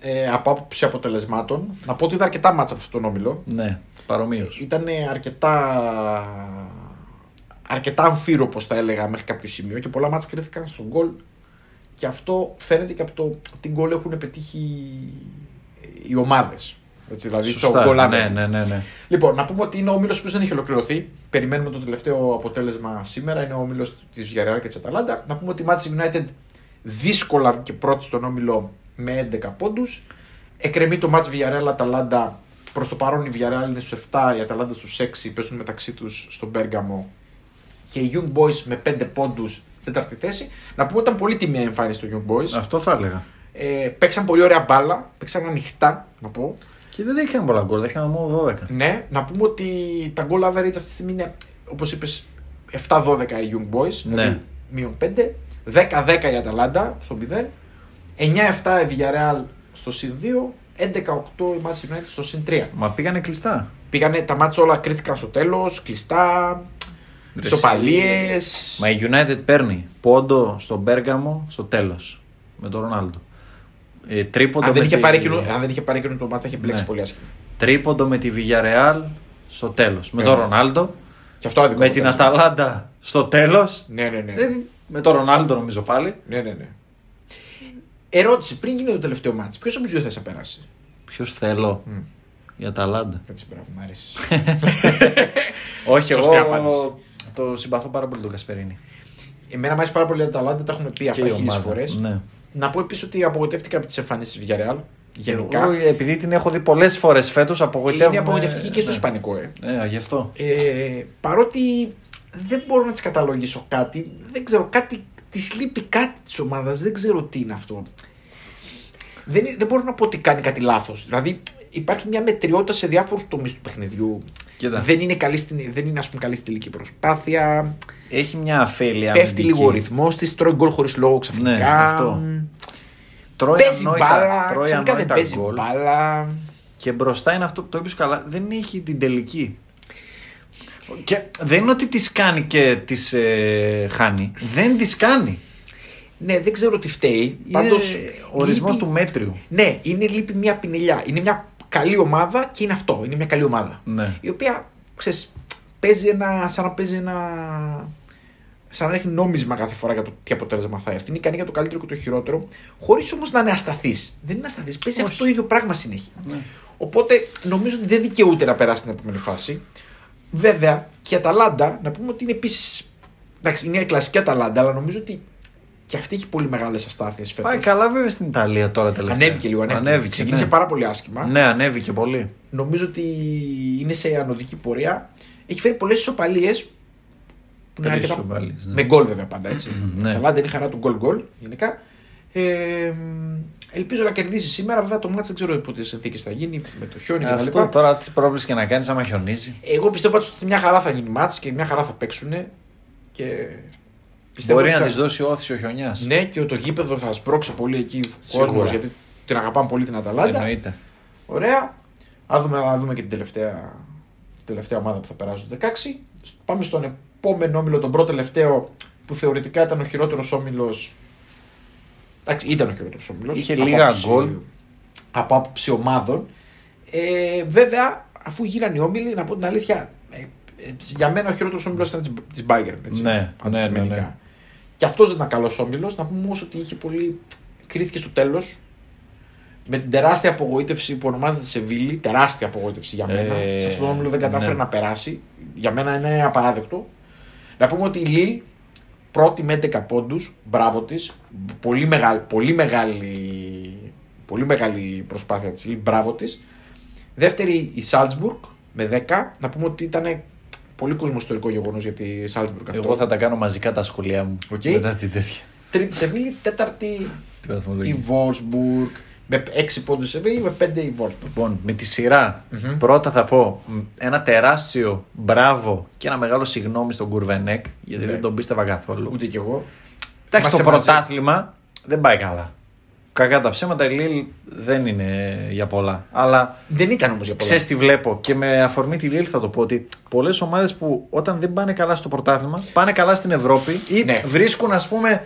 Ε, από άποψη αποτελεσμάτων. Να πω ότι είδα αρκετά μάτσα αυτό τον όμιλο. Ναι, παρομοίως. Ήταν αρκετά. αρκετά αμφίροπο, θα έλεγα, μέχρι κάποιο σημείο και πολλά μάτσα κρίθηκαν στον γκολ. Και αυτό φαίνεται και από το τι γκολ έχουν πετύχει οι ομάδες. Δηλαδή στο Σωστά. γκολ ναι, average. ναι, ναι, ναι. Λοιπόν, να πούμε ότι είναι ο όμιλο που δεν έχει ολοκληρωθεί. Περιμένουμε το τελευταίο αποτέλεσμα σήμερα. Είναι ο όμιλο της Villarreal και της Αταλάντα. Να πούμε ότι η Manchester United δύσκολα και πρώτη στον όμιλο με 11 πόντους. Εκρεμεί το match Villarreal Αταλάντα. Προς το παρόν η Villarreal είναι στους 7, η Αταλάντα στους 6. Παίζουν μεταξύ τους στον Πέργαμο. Και οι Young Boys με 5 πόντους στην τέταρτη θέση. Να πούμε ότι ήταν πολύ τιμία η εμφάνιση των Young Boys. Αυτό θα έλεγα. Ε, παίξαν πολύ ωραία μπάλα. Παίξαν ανοιχτά, να πω. Και δεν είχαν πολλά γκολ, δεν είχαν μόνο 12. Ναι, να πούμε ότι τα goal average αυτή τη στιγμή είναι, όπως είπες, 7-12 οι Young Boys. Ναι. Δηλαδή, μείον 5. 10-10 η Αταλάντα στο 0. 9-7 η Villarreal στο συν 2. 11-8 η Manchester United στο συν 3. Μα πήγανε κλειστά. Πήγανε, τα μάτια όλα κρίθηκαν στο τέλος, κλειστά, Ρε ισοπαλίε. Μα η United παίρνει πόντο στον Μπέργαμο στο τέλος. Με τον Ρονάλντο. Ε, τρίποντο, Αν, δεν με είχε τη... πάρει εκείνο- αν δεν είχε πάρει εκείνο το μάτι, θα είχε μπλέξει Ναι. πολύ άσχημα. τρίποντο με τη Villarreal στο τέλος. Με Ναι. τον Ρονάλντο. Και αυτό άδικο. Με την αποτέλεσμα. Αταλάντα στο τέλος. Ναι, ναι, ναι. Με τον Ρονάλντο νομίζω πάλι. ναι, ναι, ναι. Ερώτηση, πριν γίνει το τελευταίο μάτι, ποιος από του δύο θα σε περάσει; Ποιος θέλω; Η Αταλάντα. Έτσι, μπράβο, μου αρέσει. Όχι, Σωστή εγώ απάντηση. το συμπαθώ πάρα πολύ τον Κασπερίνη. Εμένα μου αρέσει πάρα πολύ η Αταλάντα, τα έχουμε πει αυτά η χίλιες ομάδα, φορές. ναι. Να πω επίσης ότι απογοητεύτηκα από τις εμφανίσεις τη Villarreal. Γενικά. Εγώ, επειδή την έχω δει πολλές φορές φέτος, απογοητεύομαι. Είναι απογοητευτική και στο ναι. Ισπανικό, ε. Ναι, γι' αυτό. Ε, παρότι δεν μπορώ να της καταλογίσω κάτι, δεν ξέρω, κάτι της λείπει κάτι της ομάδας, δεν ξέρω τι είναι αυτό. Δεν, είναι- δεν μπορώ να πω ότι κάνει κάτι λάθος. Δηλαδή υπάρχει μια μετριότητα σε διάφορους τομείς του παιχνιδιού. Κοίτα. Δεν είναι, καλή στην, δεν είναι ας πούμε, καλή στη τελική προσπάθεια. Έχει μια αφέλεια. Πέφτει αμυντική. λίγο ο ρυθμός της, τρώει γκολ χωρίς λόγο ξαφνικά. Ναι, αυτό. Τρώει Παίζει ανόητα- μπάλα, τρώει ξαφνικά δεν ανόητα παίζει γκολ. μπάλα. Και μπροστά είναι αυτό που το είπες καλά. Δεν έχει την τελική. Και δεν είναι ότι της κάνει και της ε, χάνει. Δεν της κάνει. Ναι, δεν ξέρω τι φταίει. Είναι Πάντως, ορισμός λείπει- του μέτριου. Ναι, είναι λείπει μια πινελιά. Είναι μια καλή ομάδα και είναι αυτό. Είναι μια καλή ομάδα. Ναι. Η οποία, ξέρεις, παίζει ένα, σαν να παίζει ένα... σαν να έχει νόμισμα κάθε φορά για το τι αποτέλεσμα θα έρθει. Είναι ικανή για το καλύτερο και το χειρότερο, χωρίς όμως να είναι ασταθή. Δεν είναι ασταθή. Παίζει Όχι. αυτό το ίδιο πράγμα συνέχεια. Ναι. Οπότε νομίζω ότι δεν δικαιούται να περάσει στην επόμενη φάση. Βέβαια και η Αταλάντα, να πούμε ότι είναι επίσης. Εντάξει, είναι η κλασική Αταλάντα, αλλά νομίζω ότι και αυτή έχει πολύ μεγάλες αστάθειες φέτος. Πάει καλά βέβαια στην Ιταλία τώρα τελευταία. Ανέβηκε λίγο, ανέβηκε. Ανέβηκε, Ξεκίνησε ναι. πάρα πολύ άσχημα. Ναι, ανέβηκε πολύ. Νομίζω ότι είναι σε ανωδική πορεία. Έχει φέρει πολλές ισοπαλίες. Τρεις ισοπαλίες, ναι. Με γκολ βέβαια πάντα έτσι. ναι. Τα Λάντα είναι η χαρά του γκολ γκολ γενικά. Ε, ελπίζω να κερδίσει σήμερα. Βέβαια το μάτι δεν ξέρω υπό τις συνθήκες θα γίνει με το χιόνι κτλ. Αυτό τώρα τι πρόβλημα και να κάνεις άμα χιονίζει. Εγώ πιστεύω πάντως ότι μια χαρά θα γίνει μάτς και μια χαρά θα παίξουν. Και πιστεύω Μπορεί ότι να θα- της δώσει όθηση ο χιονιάς. Ναι, και το γήπεδο θα σπρώξει πολύ εκεί Σίγουρα. κόσμος γιατί την αγαπάμε πολύ την Αταλάντα. Εννοείται. Ωραία. Α δούμε, α δούμε και την τελευταία, τελευταία ομάδα που θα περάσει στο 16. Πάμε στον επόμενο όμιλο, τον πρώτο τελευταίο που θεωρητικά ήταν ο χειρότερος όμιλος. Εντάξει, ήταν ο χειρότερος όμιλος. Είχε λίγα γκολ. Από άποψη ομάδων. Ε, βέβαια, αφού γίνανε οι όμιλοι, να πω την αλήθεια, ε, ε, για μένα ο χειρότερος όμιλος ήταν της Bayern. Έτσι, Ναι, ναι, αντικειμενικά. ναι, ναι. Και αυτός δεν ήταν καλός όμιλος. Να πούμε όμως ότι είχε πολύ. κρίθηκε στο τέλος. Με την τεράστια απογοήτευση που ονομάζεται Σεβίλη, τεράστια απογοήτευση για μένα. Ε, σε αυτόν τον όμιλο δεν κατάφερε ναι. να περάσει. Για μένα είναι απαράδεκτο. Να πούμε ότι η Λίλ πρώτη με 11 πόντους, μπράβο της. Πολύ μεγάλη, πολύ μεγάλη, πολύ μεγάλη προσπάθεια της Λίλ, μπράβο της. Δεύτερη η Σάλτσμπουργκ με 10. Να πούμε ότι ήταν πολύ κοσμοϊστορικό γεγονός για τη Σάλτσμπουργκ αυτό. Εγώ θα τα κάνω μαζικά τα σχόλιά μου. Οκ. Μετά την τέτοια. Τρίτη Σεβίλη, τέταρτη Τη η βαθμολογία. Βόλσμπουργκ. Με 6 πόντους Σεβίλη, με 5 η Βόλσμπουργκ. Λοιπόν, με τη σειρα Μμμ. πρώτα θα πω μ, ένα τεράστιο μπράβο και ένα μεγάλο συγγνώμη στον Κουρβενέκ, γιατί Ναι. δεν τον πίστευα καθόλου. Ούτε κι εγώ. Εντάξει, το Είμαστε μαζί. πρωτάθλημα δεν πάει καλά. Κακά τα ψέματα, η Λίλ δεν είναι για πολλά. Αλλά Δεν ήταν όμως για πολλά. ξέρεις τι βλέπω και με αφορμή τη Λίλ θα το πω ότι πολλές ομάδες που όταν δεν πάνε καλά στο πρωτάθλημα πάνε καλά στην Ευρώπη ή Ναι. βρίσκουν ας πούμε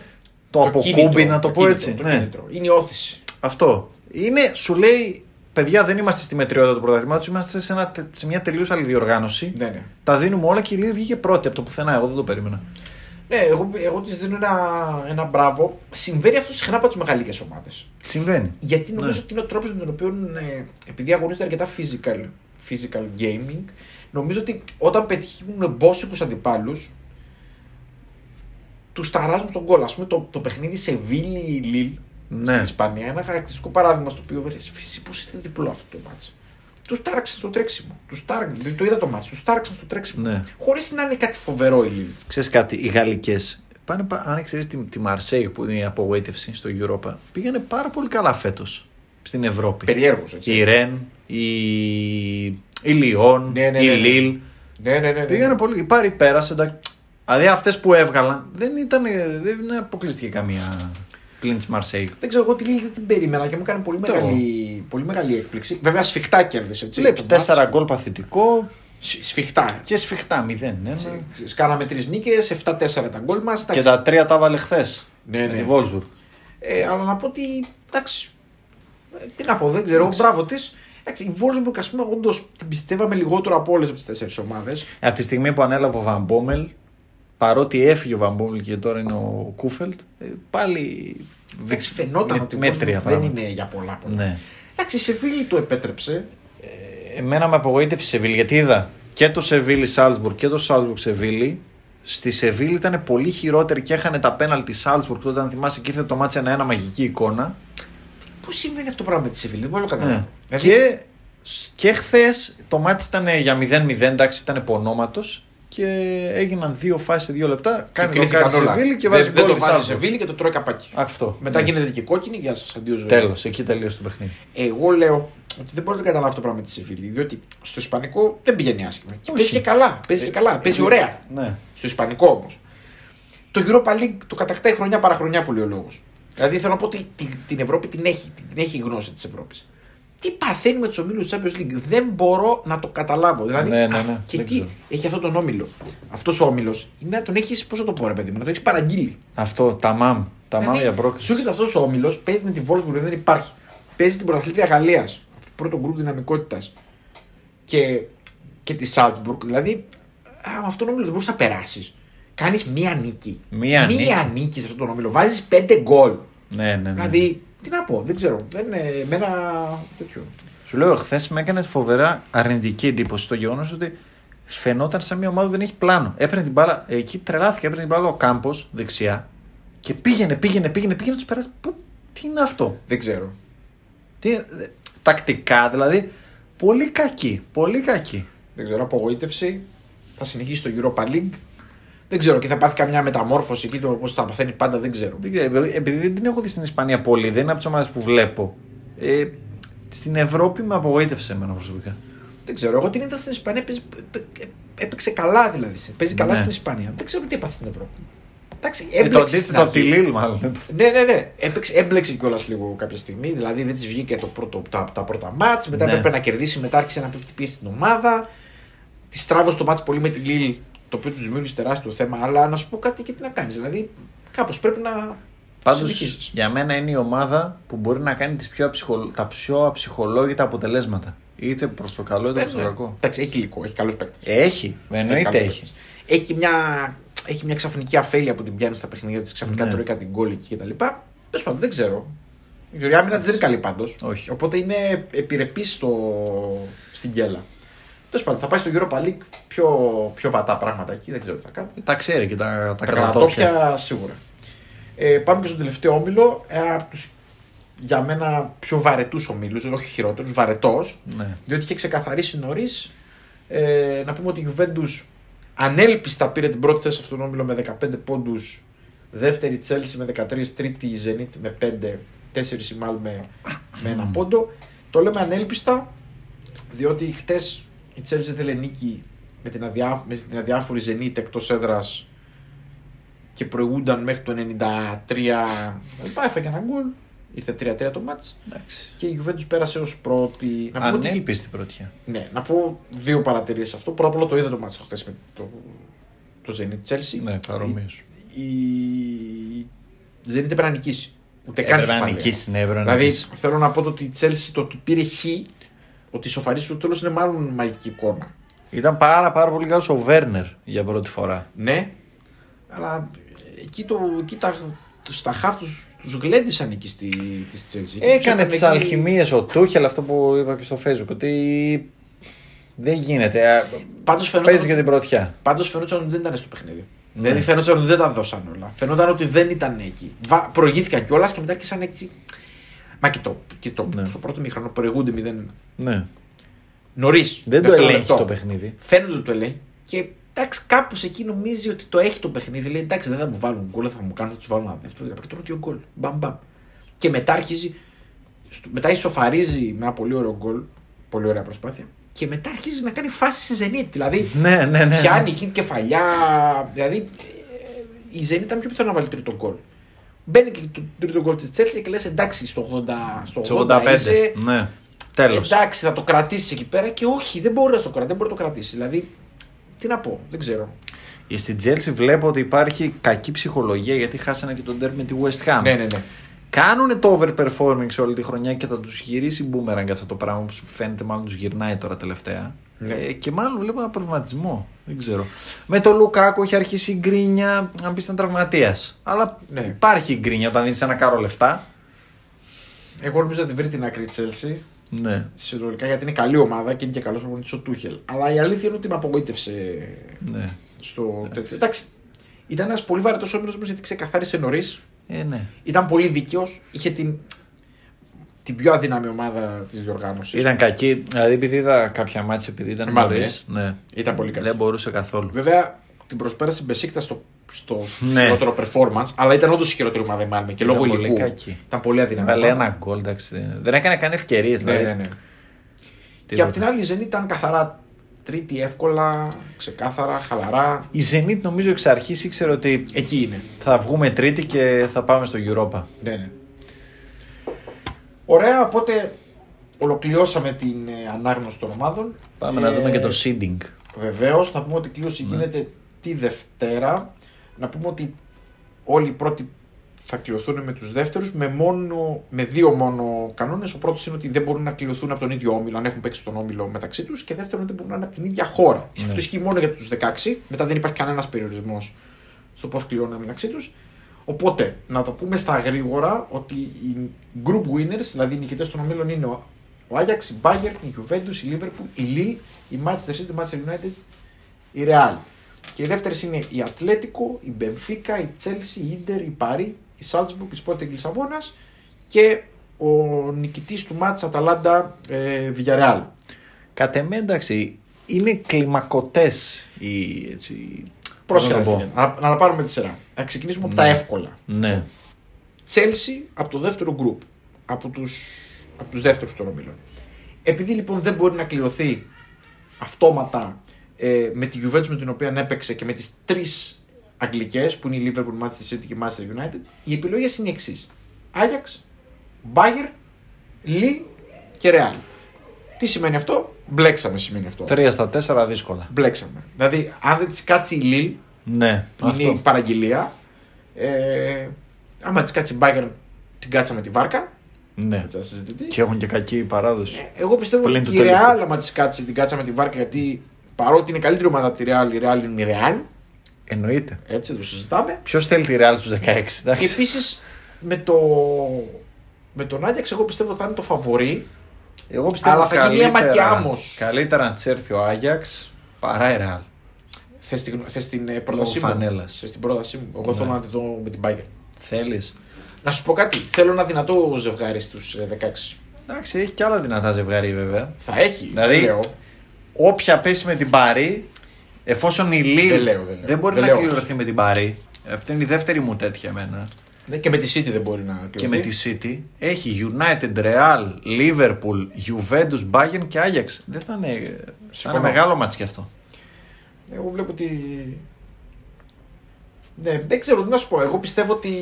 το, αποκούμπι, κίνητρο, να το, πω κίνητρο, έτσι. Το ναι. κίνητρο. Είναι η όθηση. Αυτό. Είναι, σου λέει, παιδιά, δεν είμαστε στη μετριότητα του πρωταθλήματος, είμαστε σε, ένα, σε μια τελείως άλλη διοργάνωση. Ναι, ναι. Τα δίνουμε όλα και η Λίλ βγήκε πρώτη από το πουθενά. Εγώ δεν το περίμενα. Ναι, εγώ, εγώ της δίνω ένα, ένα μπράβο. Συμβαίνει αυτό συχνά από τις μεγαλύτερε ομάδες. Συμβαίνει. Γιατί νομίζω Ναι. ότι είναι ο τρόπος με τον οποίο, ε, επειδή αγωνίζονται αρκετά physical, physical gaming, νομίζω ότι όταν πετύχουν μπόσικου αντιπάλους, τους ταράζουν τον κόλλο. Α πούμε το, το παιχνίδι σε Βίλι Λίλ Ναι. στην Ισπανία, ένα χαρακτηριστικό παράδειγμα στο οποίο βρει. Φυσικά πώ ήταν διπλό αυτό το μάτσο. Τους τάραξαν στο τρέξιμο. Τους τάραξαν, το είδα το μάτσο. Τους τάραξαν στο τρέξιμο. Ναι. Χωρίς να είναι κάτι φοβερό η Λίλ. Ξέρεις κάτι, οι Γαλλικές. Πάνε, πα- αν ξέρεις τη, τη Μαρσέη που είναι η απογοήτευση στο Europa, πήγανε πάρα πολύ καλά φέτος στην Ευρώπη. Περιέργως, έτσι. Η Ρεν, η, η Λιόν, Ναι, ναι, η ναι, ναι. Λίλ. Ναι, ναι, ναι. ναι. Πήγανε πολύ. Η Πάρη πέρασε. εντάξει. Δηλαδή αυτές που έβγαλαν δεν, ήταν, δεν αποκλειστηκε καμία πλην τη Μαρσέη. Δεν ξέρω, εγώ τη Λίλ δεν την περίμενα και μου έκανε πολύ Το. μεγάλη, πολύ μεγάλη έκπληξη. Βέβαια, σφιχτά κέρδισε. έτσι, Βλέπει το μάτς. τέσσερα γκολ παθητικό Σ- Σφιχτά. και σφιχτά 0. Ναι, Κάναμε τρεις νίκες, 7-4 τα γκολ μας. Και τα τρία τα βάλε χθες. Ναι, με ναι. τη Wolfsburg. Ε, αλλά να πω ότι. Εντάξει. ε, Τι να πω, δεν ξέρω. Μπράβο της. Εντάξει, η Wolfsburg, ας πούμε, όντως την πιστεύαμε λιγότερο από όλες από τις τέσσερις ομάδες. Από τη στιγμή που ανέλαβε ο Βαν Μπόμελ, παρότι έφυγε ο Βαν Μπόμελ και τώρα είναι ο Κούφελτ, ε, πάλι. Εντάξει, φαινόταν με- ότι η μέτρια Wolfsburg δεν πράγματα. είναι για πολλά πολλά. Ναι. Εντάξει, η Σεβίλη το επέτρεψε. Εμένα με απογοήτευσε η Σεβίλη γιατί είδα και το Σεβίλη Σάλτσμπουργκ και το Σάλτσμπουργκ Σεβίλη. Στη Σεβίλη ήταν πολύ χειρότερη και έχανε τα πέναλτι Σάλτσμπουργκ τότε, αν θυμάσαι, και ήρθε το μάτσε ένα-ένα μαγική εικόνα. Πώ συμβαίνει αυτό το πράγμα με τη Σεβίλη, δεν μπορώ να το καταλάβω. Ναι. Δηλαδή, Και, και χθες το μάτι ήταν για 0-0, εντάξει, ήταν υπονόματο και έγιναν δύο φάσεις σε δύο λεπτά. Κάνει το κρίθηκαν κάτι όλα. Σεβίλη και δεν, βάζει δεν γκολ το η βάζει η Σάλτσμπουργκ. Σεβίλη και το τρώει καπάκι. Αυτό. Μετά ναι. γίνεται και κόκκινη, γεια σας, αντίο ζωή. Τέλος, εκεί τελείωσε το παιχνίδι. Εγώ λέω ότι δεν μπορώ να το καταλάβω αυτό το πράγμα με τη Σεβίλη. Διότι στο Ισπανικό δεν πηγαίνει άσχημα. Και Όχι. παίζει και καλά. Παίζει και καλά. Παίζει ωραία. Ναι. Στο Ισπανικό όμως. Το Europa League το κατακτάει χρονιά παραχρονιά που λέει ο λόγος. Δηλαδή θέλω να πω ότι την, την Ευρώπη την έχει, την έχει η γνώση της Ευρώπης. Τι παθαίνει με τους ομίλους της Champions League, δεν μπορώ να το καταλάβω. Δηλαδή, Ναι, ναι, ναι, α, και δεν τι ξέρω. έχει αυτόν τον όμιλο. Αυτός ο όμιλος είναι να τον έχεις, πώς θα το πω, ρε παιδί μου, να τον έχεις παραγγείλει. Αυτό, τα μαμ. Τα μαμ Δηλαδή, για Σου πρόκληση. έρχεται αυτός ο όμιλος, παίζεις με τη Wolfsburg, δεν υπάρχει. Παίζεις την πρωταθλήτρια Γαλλίας, το πρώτο γκρουπ δυναμικότητας και, και τη Salzburg. Δηλαδή, α, με αυτόν τον όμιλο δεν μπορούσε να περάσεις. Κάνεις μία νίκη. Μία μία νίκη. σε αυτόν τον όμιλο. Βάζεις πέντε γκολ. Ναι, ναι, ναι. Δηλαδή, τι να πω, δεν ξέρω. Δεν είναι εμένα τέτοιο. Σου λέω, χθες με έκανες φοβερά αρνητική εντύπωση στο γεγονός ότι φαινόταν σαν μια ομάδα που δεν έχει πλάνο. Έπαιρνε την μπάλα, εκεί τρελάθηκε, έπαιρνε την μπάλα ο Κάμπος δεξιά και πήγαινε, πήγαινε, πήγαινε, πήγαινε, τους περάσει. Πού, τι είναι αυτό; Δεν ξέρω. Τι, ε, τακτικά δηλαδή, πολύ κακή, πολύ κακή. Δεν ξέρω, απογοήτευση. Θα συνεχίσει το Europa League. Δεν ξέρω και θα πάθει καμιά μεταμόρφωση εκεί το πώς θα παθαίνει πάντα, δεν ξέρω. Δεν ξέρω, επειδή- επειδή δεν την έχω δει στην Ισπανία πολύ, δεν είναι από τις ομάδες που βλέπω. Ε, στην Ευρώπη με απογοήτευσε εμένα προσωπικά. Δεν ξέρω. Εγώ την είδα στην Ισπανία. Παίζει, παι- παι- έπαιξε καλά δηλαδή. Παίζει καλά Ναι. στην Ισπανία. Δεν ξέρω τι έπαθε στην Ευρώπη. Εντάξει, Ε, το έμπλεξε. στην αντίθετο, αρχή. τη Λίλ μάλλον. Ναι, ναι, ναι. Έπαιξε, έμπλεξε κιόλας λίγο κάποια στιγμή. Δηλαδή δεν της βγήκε το πρώτο, τα, τα πρώτα μάτς. Μετά Ναι. έπρεπε να κερδίσει. Μετά άρχισε να πέφτει πίεση στην ομάδα. Της τράβωσε το μάτς πολύ με τη Λίλ. Το οποίο τους δημιούργησε τεράστιο θέμα. Αλλά να σου πω κάτι και τι να κάνεις. Δηλαδή κάπως πρέπει να. Πάντως συνεχίσεις. για μένα είναι η ομάδα που μπορεί να κάνει τις πιο αψυχολ... τα πιο αψυχολόγητα αποτελέσματα. Είτε προς το καλό είτε προς το Ναι, ναι. κακό. Εντάξει, έχει υλικό, έχει καλούς παίκτες. Έχει, εννοείται έχει. Έχει μια, έχει μια ξαφνική αφέλεια που την πιάνει στα παιχνίδια της, ξαφνικά Ναι. τρώει κάτι γκολ εκεί κτλ. Τέλος πάντων, δεν ξέρω. Η Γεωργία άμυνα της δεν είναι καλή πάντως. Όχι. Οπότε είναι επιρρεπής στο... στην γκέλα. Τέλος πάντων, θα πάει στο Europa League πιο, πιο βατά πράγματα εκεί, δεν ξέρω τι θα κάνει. Τα ξέρει και τα, τα, Τα κρατόπια. κατατόπια σίγουρα. Ε, πάμε και στον τελευταίο όμιλο. Ένα από τους για μένα πιο βαρετούς ομίλους, όχι χειρότερους, βαρετός. Ναι. Διότι είχε ξεκαθαρίσει νωρίς. Ε, να πούμε ότι η Juventus ανέλπιστα πήρε την πρώτη θέση σε αυτόν τον όμιλο με 15 πόντους. Δεύτερη η Chelsea με 13, τρίτη η Zenit με 5, τέσσερις η Mal με, με ένα πόντο. Το λέμε ανέλπιστα διότι χτες η Chelsea ήθελε νίκη με την, αδιά, με την αδιάφορη Zenit εκτός έδρας και προηγούνταν μέχρι το 93. Πάει, έφαγε ένα γκολ. Ήρθε 3-3 το μάτς Εντάξει. και η Juventus πέρασε ως πρώτη. Να πούμε ότι- Ανέλπιστη πρωτιά. ναι, να πω δύο παρατηρήσεις αυτό. Πρώτα απ' όλα το είδα το μάτσο χθες με το, το Zenit Chelsea. Ναι, παρομοίω. Η, η Zenit έπρεπε να νικήσει. Ούτε καν Έπρεπε να ισοπαλία. νικήσει, ναι, έπρεπε να Δηλαδή νικήσει. θέλω να πω το ότι η Chelsea το ότι πήρε χ, ότι σοφαρίσει στο τέλος είναι μάλλον μαγική εικόνα. Ήταν πάρα, πάρα πολύ καλός ο Βέρνερ για πρώτη φορά. Ναι, αλλά εκεί, το, εκεί τα, στα χαφ τους, τους γλέντισαν εκεί στη, της Chelsea. Εκεί τους Έκανε έκανε τις εκεί- αλχημίες ο Τούχελ, αυτό που είπα και στο Facebook. Ότι δεν γίνεται. Πάντως φαινόταν Παίζεις για ότι- την πρωτιά. Πάντως φαινόταν ότι δεν ήταν στο παιχνίδι. Ναι. Δηλαδή φαινόταν ότι δεν τα δώσαν όλα. Φαινόταν ότι δεν ήταν εκεί. Βα... Προηγήθηκαν κιόλας και μετά άρχισαν έτσι. Μα και το, και το Ναι. στο πρώτο μήχρονο προηγούνται 0. Ναι. Νωρίς. Δεν το ελέγχεις το παιχνίδι. Φαίνεται ότι το ελέγχει. Και εντάξει, κάπως εκεί νομίζει ότι το έχει το παιχνίδι. Λέει εντάξει, δεν θα μου βάλουν γκολ, δεν θα μου κάνουν, θα τους βάλουν ένα δεύτερο. Και τώρα δύο γκολ. Μπαμ, μπαμ. Και μετά αρχίζει. στο- Μετά ισοφαρίζει με ένα πολύ ωραίο γκολ. Πολύ ωραία προσπάθεια. Και μετά αρχίζει να κάνει φάση στη Zenit. Δηλαδή Ναι, ναι, ναι. πιάνει εκεί την κεφαλιά. Δηλαδή ε, η Zenit ήταν πιο πιθανό να βάλει τρίτο γκολ. Μπαίνει και το τρίτο γκολ της Chelsea και λες εντάξει στο 80, στο 80, 85. είσαι, Ναι. Τέλος. εντάξει θα το κρατήσεις εκεί πέρα και όχι δεν μπορεί να το κρατήσει, δεν μπορεί να το κρατήσει. Δηλαδή τι να πω, δεν ξέρω. Στην Chelsea βλέπω ότι υπάρχει κακή ψυχολογία γιατί χάσανε και τον τέρμι με τη West Ham. Ναι, ναι, ναι. κάνουν το overperforming σε όλη τη χρονιά και θα τους γυρίσει boomerang αυτό το πράγμα που φαίνεται μάλλον τους γυρνάει τώρα τελευταία. Ναι. Ε, και μάλλον βλέπω ένα προβληματισμό. Δεν ξέρω. Με το Λουκάκο έχει αρχίσει η γκρίνια, αν πεις ήταν τραυματίας. Αλλά Ναι. υπάρχει η γκρίνια όταν δίνεις ένα κάρο λεφτά. Εγώ νομίζω ότι βρει την άκρη η Chelsea Ναι. συνολικά γιατί είναι καλή ομάδα και είναι και καλός προπονητής ο Τούχελ. Αλλά η αλήθεια είναι ότι με απογοήτευσε ναι. στο τέτοιο. Εντάξει. Ήταν ένας πολύ βαρετός όμιλος όμω γιατί ξεκαθάρισε νωρίς. Ε, ναι. Ήταν πολύ δίκαιος. Είχε την, την πιο αδύναμη ομάδα της διοργάνωσης. Ήταν κακή, δηλαδή επειδή είδα κάποια μάτια επειδή ήταν Μάλλον, νωρίς, ναι. Ήταν πολύ κακή. Δεν μπορούσε καθόλου. Βέβαια την προσπέρασε η Μπεσίκτα στο, στο Ναι. χειρότερο performance, αλλά ήταν όντως η χειρότερη ομάδα η Μάλμε και λόγω Ήταν πολύ υλικού. κακή. Ήταν πολύ αδύναμη. Βάλε ένα γκολ, εντάξει. δεν- Δεν έκανε καν ευκαιρίες. Ναι, Δηλαδή. ναι, ναι. Και Τίποτα. απ' την άλλη η Ζενή ήταν καθαρά τρίτη, εύκολα, ξεκάθαρα, χαλαρά. Η Zenit νομίζω εξ αρχής ήξερε ότι Εκεί είναι. θα βγούμε τρίτη και θα πάμε στο Europa. Ναι, ναι. Ωραία, οπότε ολοκληρώσαμε την ε, ανάγνωση των ομάδων. Πάμε να δούμε και το seeding. Βεβαίως, θα πούμε ότι η κλήρωση Ναι. γίνεται τη Δευτέρα. Να πούμε ότι όλοι οι πρώτοι θα κληρωθούν με τους δεύτερους με, μόνο, με δύο μόνο κανόνες. Ο πρώτος είναι ότι δεν μπορούν να κληρωθούν από τον ίδιο όμιλο, αν έχουν παίξει τον όμιλο μεταξύ τους. Και δεύτερον, δεν μπορούν να είναι από την ίδια χώρα. Ναι. Αυτό ισχύει μόνο για τους 16. Μετά δεν υπάρχει κανένας περιορισμός στο πώς κληρώνουν μεταξύ τους. Οπότε, να το πούμε στα γρήγορα ότι οι group winners, δηλαδή οι νικητές των ομίλων, είναι ο ο Ajax, η Bayern, η Juventus, η Liverpool, η Lille, η Manchester City, η Manchester United, η Real. Και οι δεύτερες είναι η Ατλέτικο, η Benfica, η Chelsea, η Inter, η Paris, η Salzburg, η Sporting Λισαβόνας και ο νικητής του μάτς Αταλάντα ε, Villarreal. Κατ' εμέ εντάξει, είναι κλιμακωτές οι. Έτσι, Πρόσεχε, πώς να το να, πω. να, να τα πάρουμε τη σειρά. Να ξεκινήσουμε από τα Ναι. εύκολα. Ναι. Chelsea από το δεύτερο γκρουπ. Από τους, από τους δεύτερους των ομίλων. Επειδή λοιπόν δεν μπορεί να κληρωθεί αυτόματα ε, με τη Juventus με την οποία έπαιξε και με τις τρεις αγγλικές που είναι η Liverpool, Manchester City και η Manchester United, οι επιλογές είναι οι εξής. Ajax, Bayern, Lille και Real. Τι σημαίνει αυτό; Μπλέξαμε σημαίνει αυτό. Τρία στα τέσσερα δύσκολα. Μπλέξαμε. Δηλαδή, αν δεν της κάτσει η Lille, Ναι, που είναι η αυτό. παραγγελία, ε, άμα της κάτσει η Bayern, την κάτσαμε τη βάρκα. Ναι. Έτσι να συζητηθεί. Και έχουν και κακή παράδοση. Ε, Εγώ πιστεύω Πλην ότι του και η τελικού. Real, άμα της κάτσει, την κάτσαμε τη βάρκα, γιατί παρότι είναι καλύτερη ομάδα από τη Real, η Real είναι η Real. Εννοείται. Έτσι, το συζητάμε. Ποιος θέλει τη Real στους 16, Και εντάξει. επίσης με, το, με τον Άγιαξ, εγώ πιστεύω θα είναι το φαβορή. Εγώ πιστεύω Αλλά θα γίνει μια μακιάμος. Καλύτερα να τη έρθει ο Άγιαξ παρά η Real. Θες την, θες την ε, πρότασή μου. φανέλας. Θες την πρότασή μου. Εγώ Ναι. θέλω να τη δω με την Bayern. Θέλεις; Να σου πω κάτι. Θέλω ένα δυνατό ζευγάρι στους 16. Εντάξει, έχει και άλλα δυνατά ζευγάρι βέβαια. Θα έχει. Δηλαδή, δεν λέω. Όποια πέσει με την Πάρη, εφόσον η Λίλ Δεν λέω, δεν λέω. μπορεί Δεν να λέω. κληρωθεί με την Πάρη. Αυτή είναι η δεύτερη μου τέτοια εμένα. Ναι, και με τη City δεν μπορεί να κληρωθεί. Και με τη City έχει United, Real, Liverpool, Juventus, Bayern και Ajax. Δεν θα είναι, θα είναι Συμφωνώ. μεγάλο μάτς κι αυτό. Εγώ βλέπω ότι. Ναι, δεν ξέρω τι να σου πω. Εγώ πιστεύω ότι.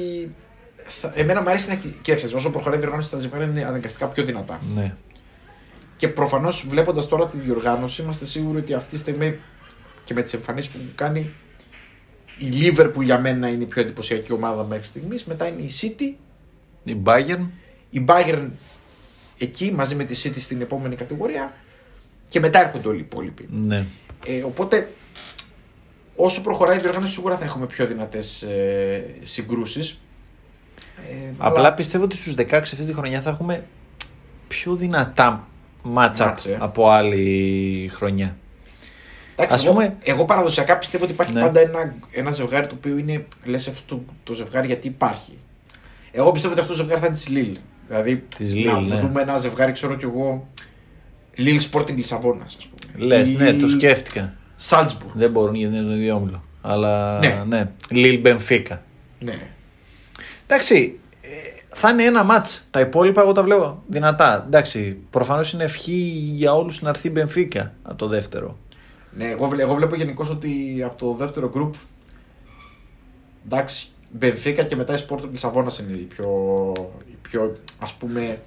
Θα... Εμένα μου αρέσει να κοίταξε. Όσο προχωράει η διοργάνωση, τα ζευγάρια είναι αναγκαστικά πιο δυνατά. Ναι. Και προφανώς βλέποντας τώρα τη διοργάνωση, είμαστε σίγουροι ότι αυτή τη στιγμή και με τις εμφανίσεις που κάνει, η Liverpool για μένα είναι η πιο εντυπωσιακή ομάδα μέχρι στιγμής. Μετά είναι η City, Η Bayern, η Bayern εκεί μαζί με τη City στην επόμενη κατηγορία και μετά έρχονται όλοι οι υπόλοιποι. ναι. Ε, οπότε, όσο προχωράει η διοργάνωση, σίγουρα θα έχουμε πιο δυνατές ε, συγκρούσεις. Ε, Απλά αλλά- πιστεύω ότι στους 16 αυτή τη χρονιά θα έχουμε πιο δυνατά match-up Μάτς, ε. από άλλη χρονιά. Εντάξει, Ας εγώ, πούμε- εγώ παραδοσιακά πιστεύω ότι υπάρχει Ναι. πάντα ένα, ένα ζευγάρι το οποίο είναι λες αυτό το, το ζευγάρι γιατί υπάρχει. Εγώ πιστεύω ότι αυτό το ζευγάρι θα είναι της Λίλ. Δηλαδή, Της να Lille, ναι. δούμε ένα ζευγάρι, ξέρω κι εγώ. Λίλ Sporting Λισαβόνας, ας πούμε. Λες, Ή ναι, το σκέφτηκα. Salzburg. Δεν μπορούν γιατί είναι το ίδιο όμιλο. Αλλά Ναι. ναι. Lille Benfica. Ναι. Εντάξει, ε, θα είναι ένα μάτς. Τα υπόλοιπα εγώ τα βλέπω δυνατά. Εντάξει, προφανώς είναι ευχή για όλους να έρθει η Benfica από το δεύτερο. Ναι, εγώ, βλέ- εγώ βλέπω γενικώς ότι από το δεύτερο group. Εντάξει, Μπενφίκα και μετά η Sporting Λισαβόνας είναι οι πιο, οι πιο ας πούμε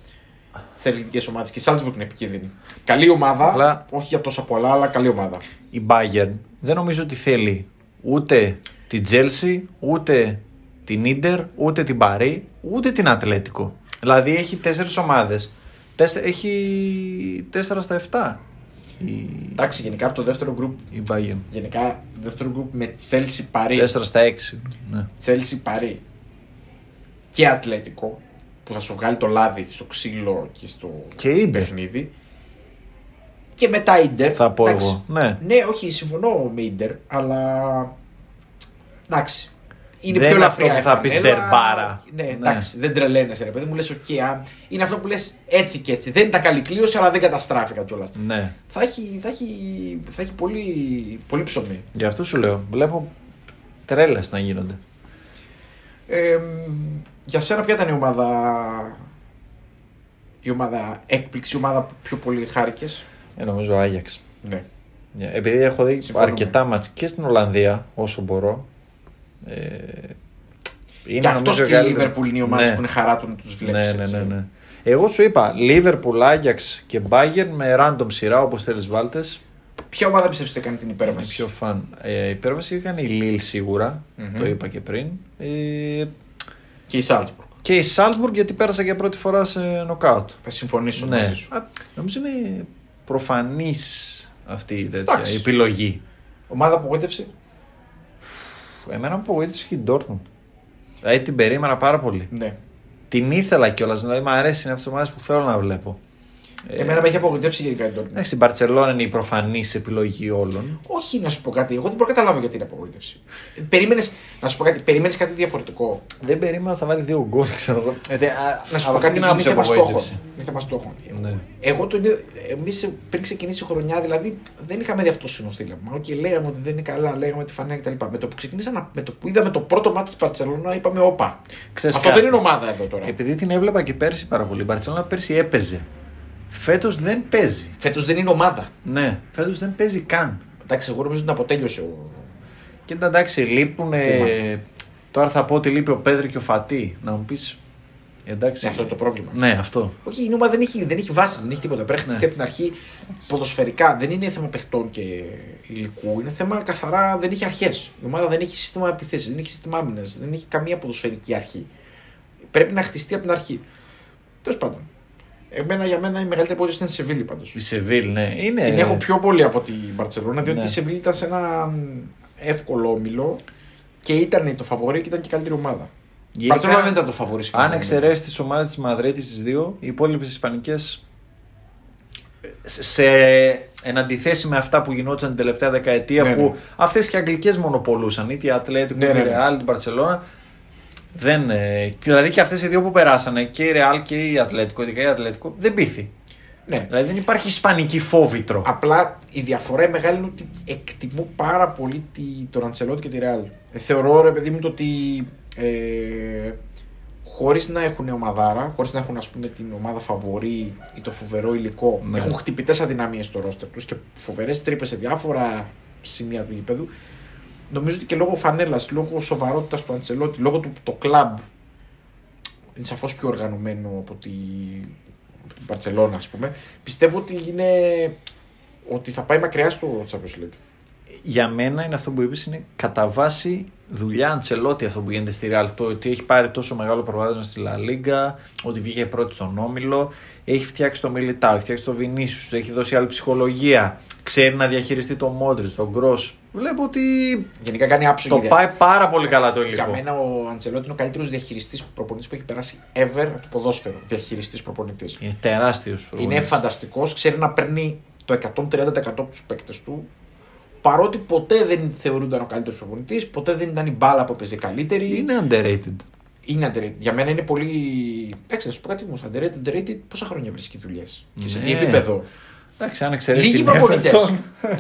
θελητικές ομάδες και η Salzburg είναι επικίνδυνη. Καλή ομάδα, Αλλά- όχι για τόσα πολλά, αλλά καλή ομάδα. Η Bayern δεν νομίζω ότι θέλει ούτε την Chelsea, ούτε την Ίντερ, ούτε την Παρή, ούτε την Ατλέτικο. Δηλαδή έχει τέσσερις ομάδες. Έχει 4 στα 7. Η, Εντάξει, γενικά από το δεύτερο γκρουπ. η Bayern. Γενικά, δεύτερο γκρουπ με Chelsea Παρή. 4 στα 6. Ναι. Chelsea Παρή και Ατλέτικο που θα σου βγάλει το λάδι στο ξύλο και στο Και Ίντερ. παιχνίδι. Και μετά Ίντερ. Θα πω Εντάξει. εγώ. Ναι. Ναι, όχι, συμφωνώ με Ίντερ, αλλά. Εντάξει. Είναι Δεν πιο είναι ελαφριά αυτό που η θα πεις φανέλα. ντερμπάρα. Ναι, Ναι. εντάξει, δεν τρελαίνεσαι, ρε παιδί μου. Λες, οκ, είναι αυτό που λες έτσι και έτσι. Δεν ήταν καλή κλήρωση, αλλά δεν καταστράφηκα κιόλας. ναι. Θα έχει, θα έχει, θα έχει πολύ, πολύ ψωμί. Γι' αυτό σου λέω. Βλέπω τρέλες να γίνονται. Ε, για σένα, ποια ήταν η ομάδα. Η ομάδα έκπληξη, η ομάδα που πιο πολύ χάρηκες; Ε, νομίζω Άγιαξ. Ναι. Ναι, Επειδή έχω δει Συμφωνούμε. αρκετά μάτς και στην Ολλανδία όσο μπορώ. Ε, είναι Και αυτός νομίζω και η καλύτερο. Λίβερπουλ είναι η ομάδα Ναι. που είναι χαρά τους να τους βλέπεις. Ναι, ναι, ναι, ναι. Εγώ σου είπα Liverpool, Άγιαξ και Bayern με random σειρά όπως θέλεις βάλτες. Ποια ομάδα πιστεύεις ότι έκανε την Με υπέρβαση. πιο φαν. Ε, η υπέρβαση έκανε η Lille σιγουρα Μμμ. το είπα και πριν. Ε, Και η Σάλτσμπουργκ. και η Salzburg γιατί πέρασα για πρώτη φορά σε νοκάουτ. Θα συμφωνήσω Ναι. μαζί σου. Α, νομίζω είναι προφανής αυτή η τέτοια Εντάξει. η επιλογή. Ομάδα απογοήτευση. Εμένα μου απογοήτευσε και η Dortmund. Δηλαδή την περίμενα πάρα πολύ. Ναι. Την ήθελα κιόλας, δηλαδή μου αρέσει, είναι από τις ομάδες που θέλω να βλέπω. Ε, Εμένα με έχει απογοητεύσει γενικά η Dortmund. Εντάξει, η Μπαρσελόνα είναι η προφανής επιλογή όλων. Όχι να σου πω κάτι. Εγώ δεν μπορώ να καταλάβω γιατί είναι απογοήτευση. Περίμενες να σου πω κάτι. Περίμενες κάτι διαφορετικό; Δεν περίμενα θα βάλει δύο γκολ, ξέρω εγώ. Ε, δε- α, Να σου από πω κάτι. αυτή την Είναι άποψη θέμα στόχων. απογοήτευση. Είναι θέμα στόχων. Ναι. Εγώ το Εμείς πριν ξεκινήσει η χρονιά, δηλαδή δεν είχαμε δει αυτό το συνονθύλευμα. Οκ, λέγαμε ότι δεν είναι καλά, λέγαμε τη φανέλα κτλ. Με το που ξεκινήσαμε, να- με το που είδαμε το πρώτο μάτι της Μπαρσελόνα, είπαμε όπα. Ξέρεις αυτό κάτι. δεν είναι ομάδα εδώ τώρα. Επειδή την έβλεπα και πέρσι πάρα πολύ. Η Μπαρσελόνα πέρσι έπαιζε. Φέτος δεν παίζει. Φέτος δεν είναι ομάδα. Ναι, φέτος δεν παίζει καν. Εντάξει, εγώ νομίζω ότι αποτέλειωσε ο. Και εντάξει, λείπουν. Κούμα. Τώρα θα πω ότι λείπει ο Πέδρη και ο Φατί. Να μου πεις. Εντάξει. Ναι, αυτό είναι το πρόβλημα. Ναι, αυτό. Όχι, η ομάδα δεν έχει, δεν έχει βάσεις, δεν έχει τίποτα. Πρέπει να χτιστεί από την αρχή ποδοσφαιρικά. Δεν είναι θέμα παιχτών και υλικού. Είναι θέμα καθαρά δεν έχει αρχές. Η ομάδα δεν έχει σύστημα επιθέσεις, δεν έχει σύστημα άμυνας, δεν έχει καμία ποδοσφαιρική αρχή. Πρέπει να χτιστεί από την αρχή. Τέλος πάντων. Εμένα για μένα η μεγαλύτερη απόδοση ήταν η Σεβίλη πάντως. Η Σεβίλ, ναι. Είναι... Την έχω πιο πολύ από την Μπαρσελόνα, διότι Ναι. η Σεβίλη ήταν σε ένα μ, εύκολο όμιλο και ήταν το φαβορή και ήταν και η καλύτερη ομάδα. Η Γενικά, Μπαρσελόνα δεν ήταν το φαβορή. Αν συγκεκριμένα. εξαιρέσεις τις ομάδες της Μαδρίτης τις δύο, οι υπόλοιπες Ισπανικές σε εν αντιθέσει με αυτά που γινόταν την τελευταία δεκαετία Ναι, που ναι. αυτές και οι αγγλικές μονοπολούσαν είτε η Ατλέτικο, Ναι, είτε η ναι, ναι. Ρεάλ, την Παρσελώνα δεν, ε, δηλαδή και αυτές οι δύο που περάσανε και η Ρεάλ και η Ατλέτικο ειδικά η Ατλέτικο δεν πείθει Ναι. δηλαδή δεν υπάρχει ισπανική φόβητρο Απλά η διαφορά η μεγάλη είναι ότι εκτιμώ πάρα πολύ τη, τον Αντσελότη και τη Ρεάλ. Ε, θεωρώ ρε παιδί μου το ότι ε, χωρίς να έχουν ομαδάρα, χωρίς να έχουν ας πούμε την ομάδα φαβορή ή το φοβερό υλικό, Ναι. έχουν χτυπητές αδυναμίες στο ρόστερ τους και φοβερές τρύπες σε διάφορα σημεία του γηπέδου. Νομίζω ότι και λόγω φανέλας, λόγω σοβαρότητας του Αντσελότη, λόγω του το κλαμπ είναι σαφώς πιο οργανωμένο από τη, από την Παρσελόνα, ας πούμε. Πιστεύω ότι είναι. ότι θα πάει μακριά στο Champions League. για μένα είναι αυτό που είπες είναι κατά βάση δουλειά Αντσελότη αυτό που γίνεται στη Ρεάλ το ότι έχει πάρει τόσο μεγάλο προβάδισμα στη Λα Λίγκα ότι βγήκε πρώτη στον Όμιλο έχει φτιάξει το Μιλιτάο, έχει φτιάξει το Βινίσιου, έχει δώσει άλλη ψυχολογία ξέρει να διαχειριστεί το Μόντριτ, τον Γκρος βλέπω ότι Γενικά κάνει άψογη το δια- πάει πάρα πολύ καλά το Για υλικό μένα ο Αντσελότη είναι ο καλύτερος διαχειριστής προπονητής που έχει περάσει ever από το ποδόσφαιρο. Διαχειριστής προπονητής. είναι τεράστιος Είναι φανταστικός, ξέρει να παίρνει το 130% από τους παίκτες του. Παρότι ποτέ δεν θεωρούνταν ο καλύτερος προπονητής, ποτέ δεν ήταν η μπάλα που έπαιζε καλύτερη. είναι underrated Είναι underrated. Για μένα είναι πολύ. Εντάξει, να σου πω κάτι όμως. Underrated, underrated, πόσα χρόνια βρίσκει δουλειές. Και σε τι Ναι. επίπεδο. εντάξει αν εξαιρέσει Λίγοι την προπονητές. Everton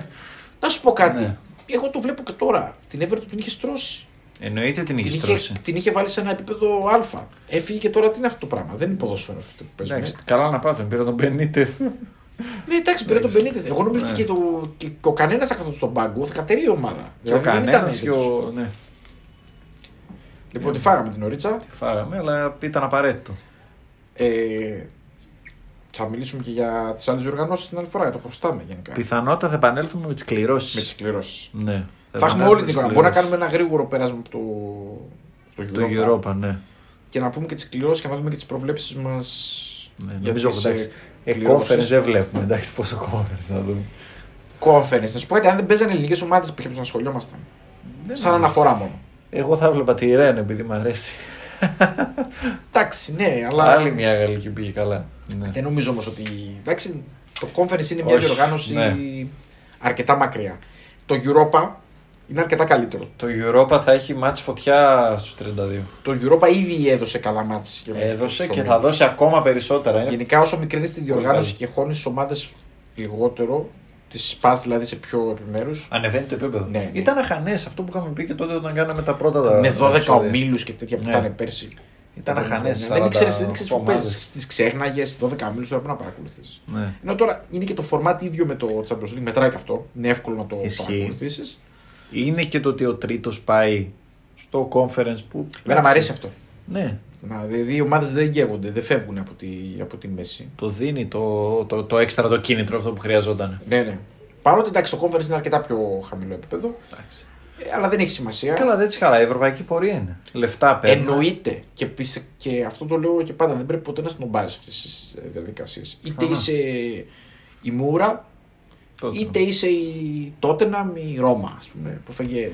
να σου πω κάτι. Ναι. Εγώ το βλέπω και τώρα. Την Everton την είχε στρώσει. εννοείται την έχει Την στρώσει είχε, την είχε βάλει σε ένα επίπεδο Α. Έφυγε και τώρα τι είναι αυτό το πράγμα. Δεν είναι ποδόσφαιρο αυτό που παίζουν. εντάξει, καλά να πάθουν πήρα τον Μπενίτε Ναι, εντάξει, πήρε τον Εντάξει. 50. Εγώ νομίζω Ναι. ότι και, το, και ο κανένας θα καθόταν στον πάγκο θα κατερεί η ομάδα. και ο Δηλαδή, δεν ήταν κανένας και τέτοιος. ο ναι Λοιπόν, τη φάγαμε την ωρίτσα. τη φάγαμε αλλά ήταν απαραίτητο Ε, θα μιλήσουμε και για τις άλλες οργανώσει την άλλη φορά. Το χρωστάμε γενικά. Πιθανότατα θα επανέλθουμε με τις κληρώσεις. Με τις κληρώσεις. Ναι. Θα έχουμε επανέλθουμε όλη με την τις εικόνα. Μπορούμε να κληρώσεις. κάνουμε ένα γρήγορο πέρασμα από το, στο Το Europa. Europa, ναι. Και να πούμε και τις κληρώσεις και να δούμε και τις προβλέψεις μας. ναι Για νομίζω τις, εντάξει. ε, Ε, κληρώσεις. conference δεν βλέπουμε. Εντάξει, πόσο conference να δούμε. Conference. Να σου πω κάτι, αν δεν παίζανε ελληνικές ομάδες που να ασχολιόμασταν. Δεν Σαν νομίζω. αναφορά μόνο. Εγώ θα έβλεπα τη Ρεν επειδή μου αρέσει. Εντάξει, ναι, αλλά. Άλλη μια γαλλική πήγε καλά. Ναι. Δεν νομίζω όμως ότι. Εντάξει, το conference είναι μια Όχι, διοργάνωση ναι. αρκετά μακριά. Το Europa είναι αρκετά καλύτερο. Το Europa θα έχει μάτς φωτιά στους 32. Το Europa ήδη έδωσε καλά μάτς. για Έδωσε τους και ομίλους. θα δώσει ακόμα περισσότερα. Είναι... Γενικά, όσο μικρή είναι τη διοργάνωση Πολύ και χώνεις τι ομάδες λιγότερο, τις σπά δηλαδή σε πιο επιμέρου. Ανεβαίνει το επίπεδο. Ναι, ναι. Ήταν αχανές αυτό που είχαμε πει και τότε όταν κάναμε τα πρώτα. τα- Με 12 επεισόδια. ομίλους και τέτοια που Ναι. ήταν πέρσι. Ήταν Τα αχανές. χρόνια. Δεν ήξερε δεν ήξερες που παίζεις. Τις ξέχναγες 12 ομίλου τώρα που να παρακολουθήσεις. Ναι. Ενώ τώρα είναι και το format ίδιο με το Champions League, μετράει και αυτό. Είναι εύκολο να το Ισχύει. παρακολουθήσεις. Είναι και το ότι ο τρίτος πάει στο conference που. Εμένα μου αρέσει αυτό. Ναι. Να, δηλαδή οι ομάδες δεν γεύονται, δεν φεύγουν από τη, από τη μέση. Το δίνει το, το, το έξτρα το κίνητρο αυτό που χρειαζόταν. Ναι, ναι. Παρότι εντάξει το conference είναι αρκετά πιο χαμηλό επίπεδο, Εντάξει. Ε, αλλά δεν έχει σημασία. Καλά, δεν τη χαρά. Η ευρωπαϊκή πορεία είναι. Λεφτά παίρνει. Εννοείται. Και, πίστε- και αυτό το λέω και πάντα. Δεν πρέπει ποτέ να σνομπάρεις αυτές τις διαδικασίες. Είτε Αχα. είσαι η Μούρα, είτε είσαι η Τότεναμ ή η Ρώμα, ας πούμε, που φαγε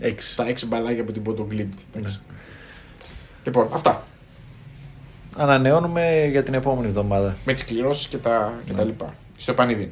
Έξι. τα έξι μπαλάκια από την Πόντο Γκλίμπτ. Ναι. Λοιπόν, αυτά. Ανανεώνουμε για την επόμενη εβδομάδα. Με τις κληρώσεις και τα, και Ναι. τα λοιπά. Στο επανειδήν.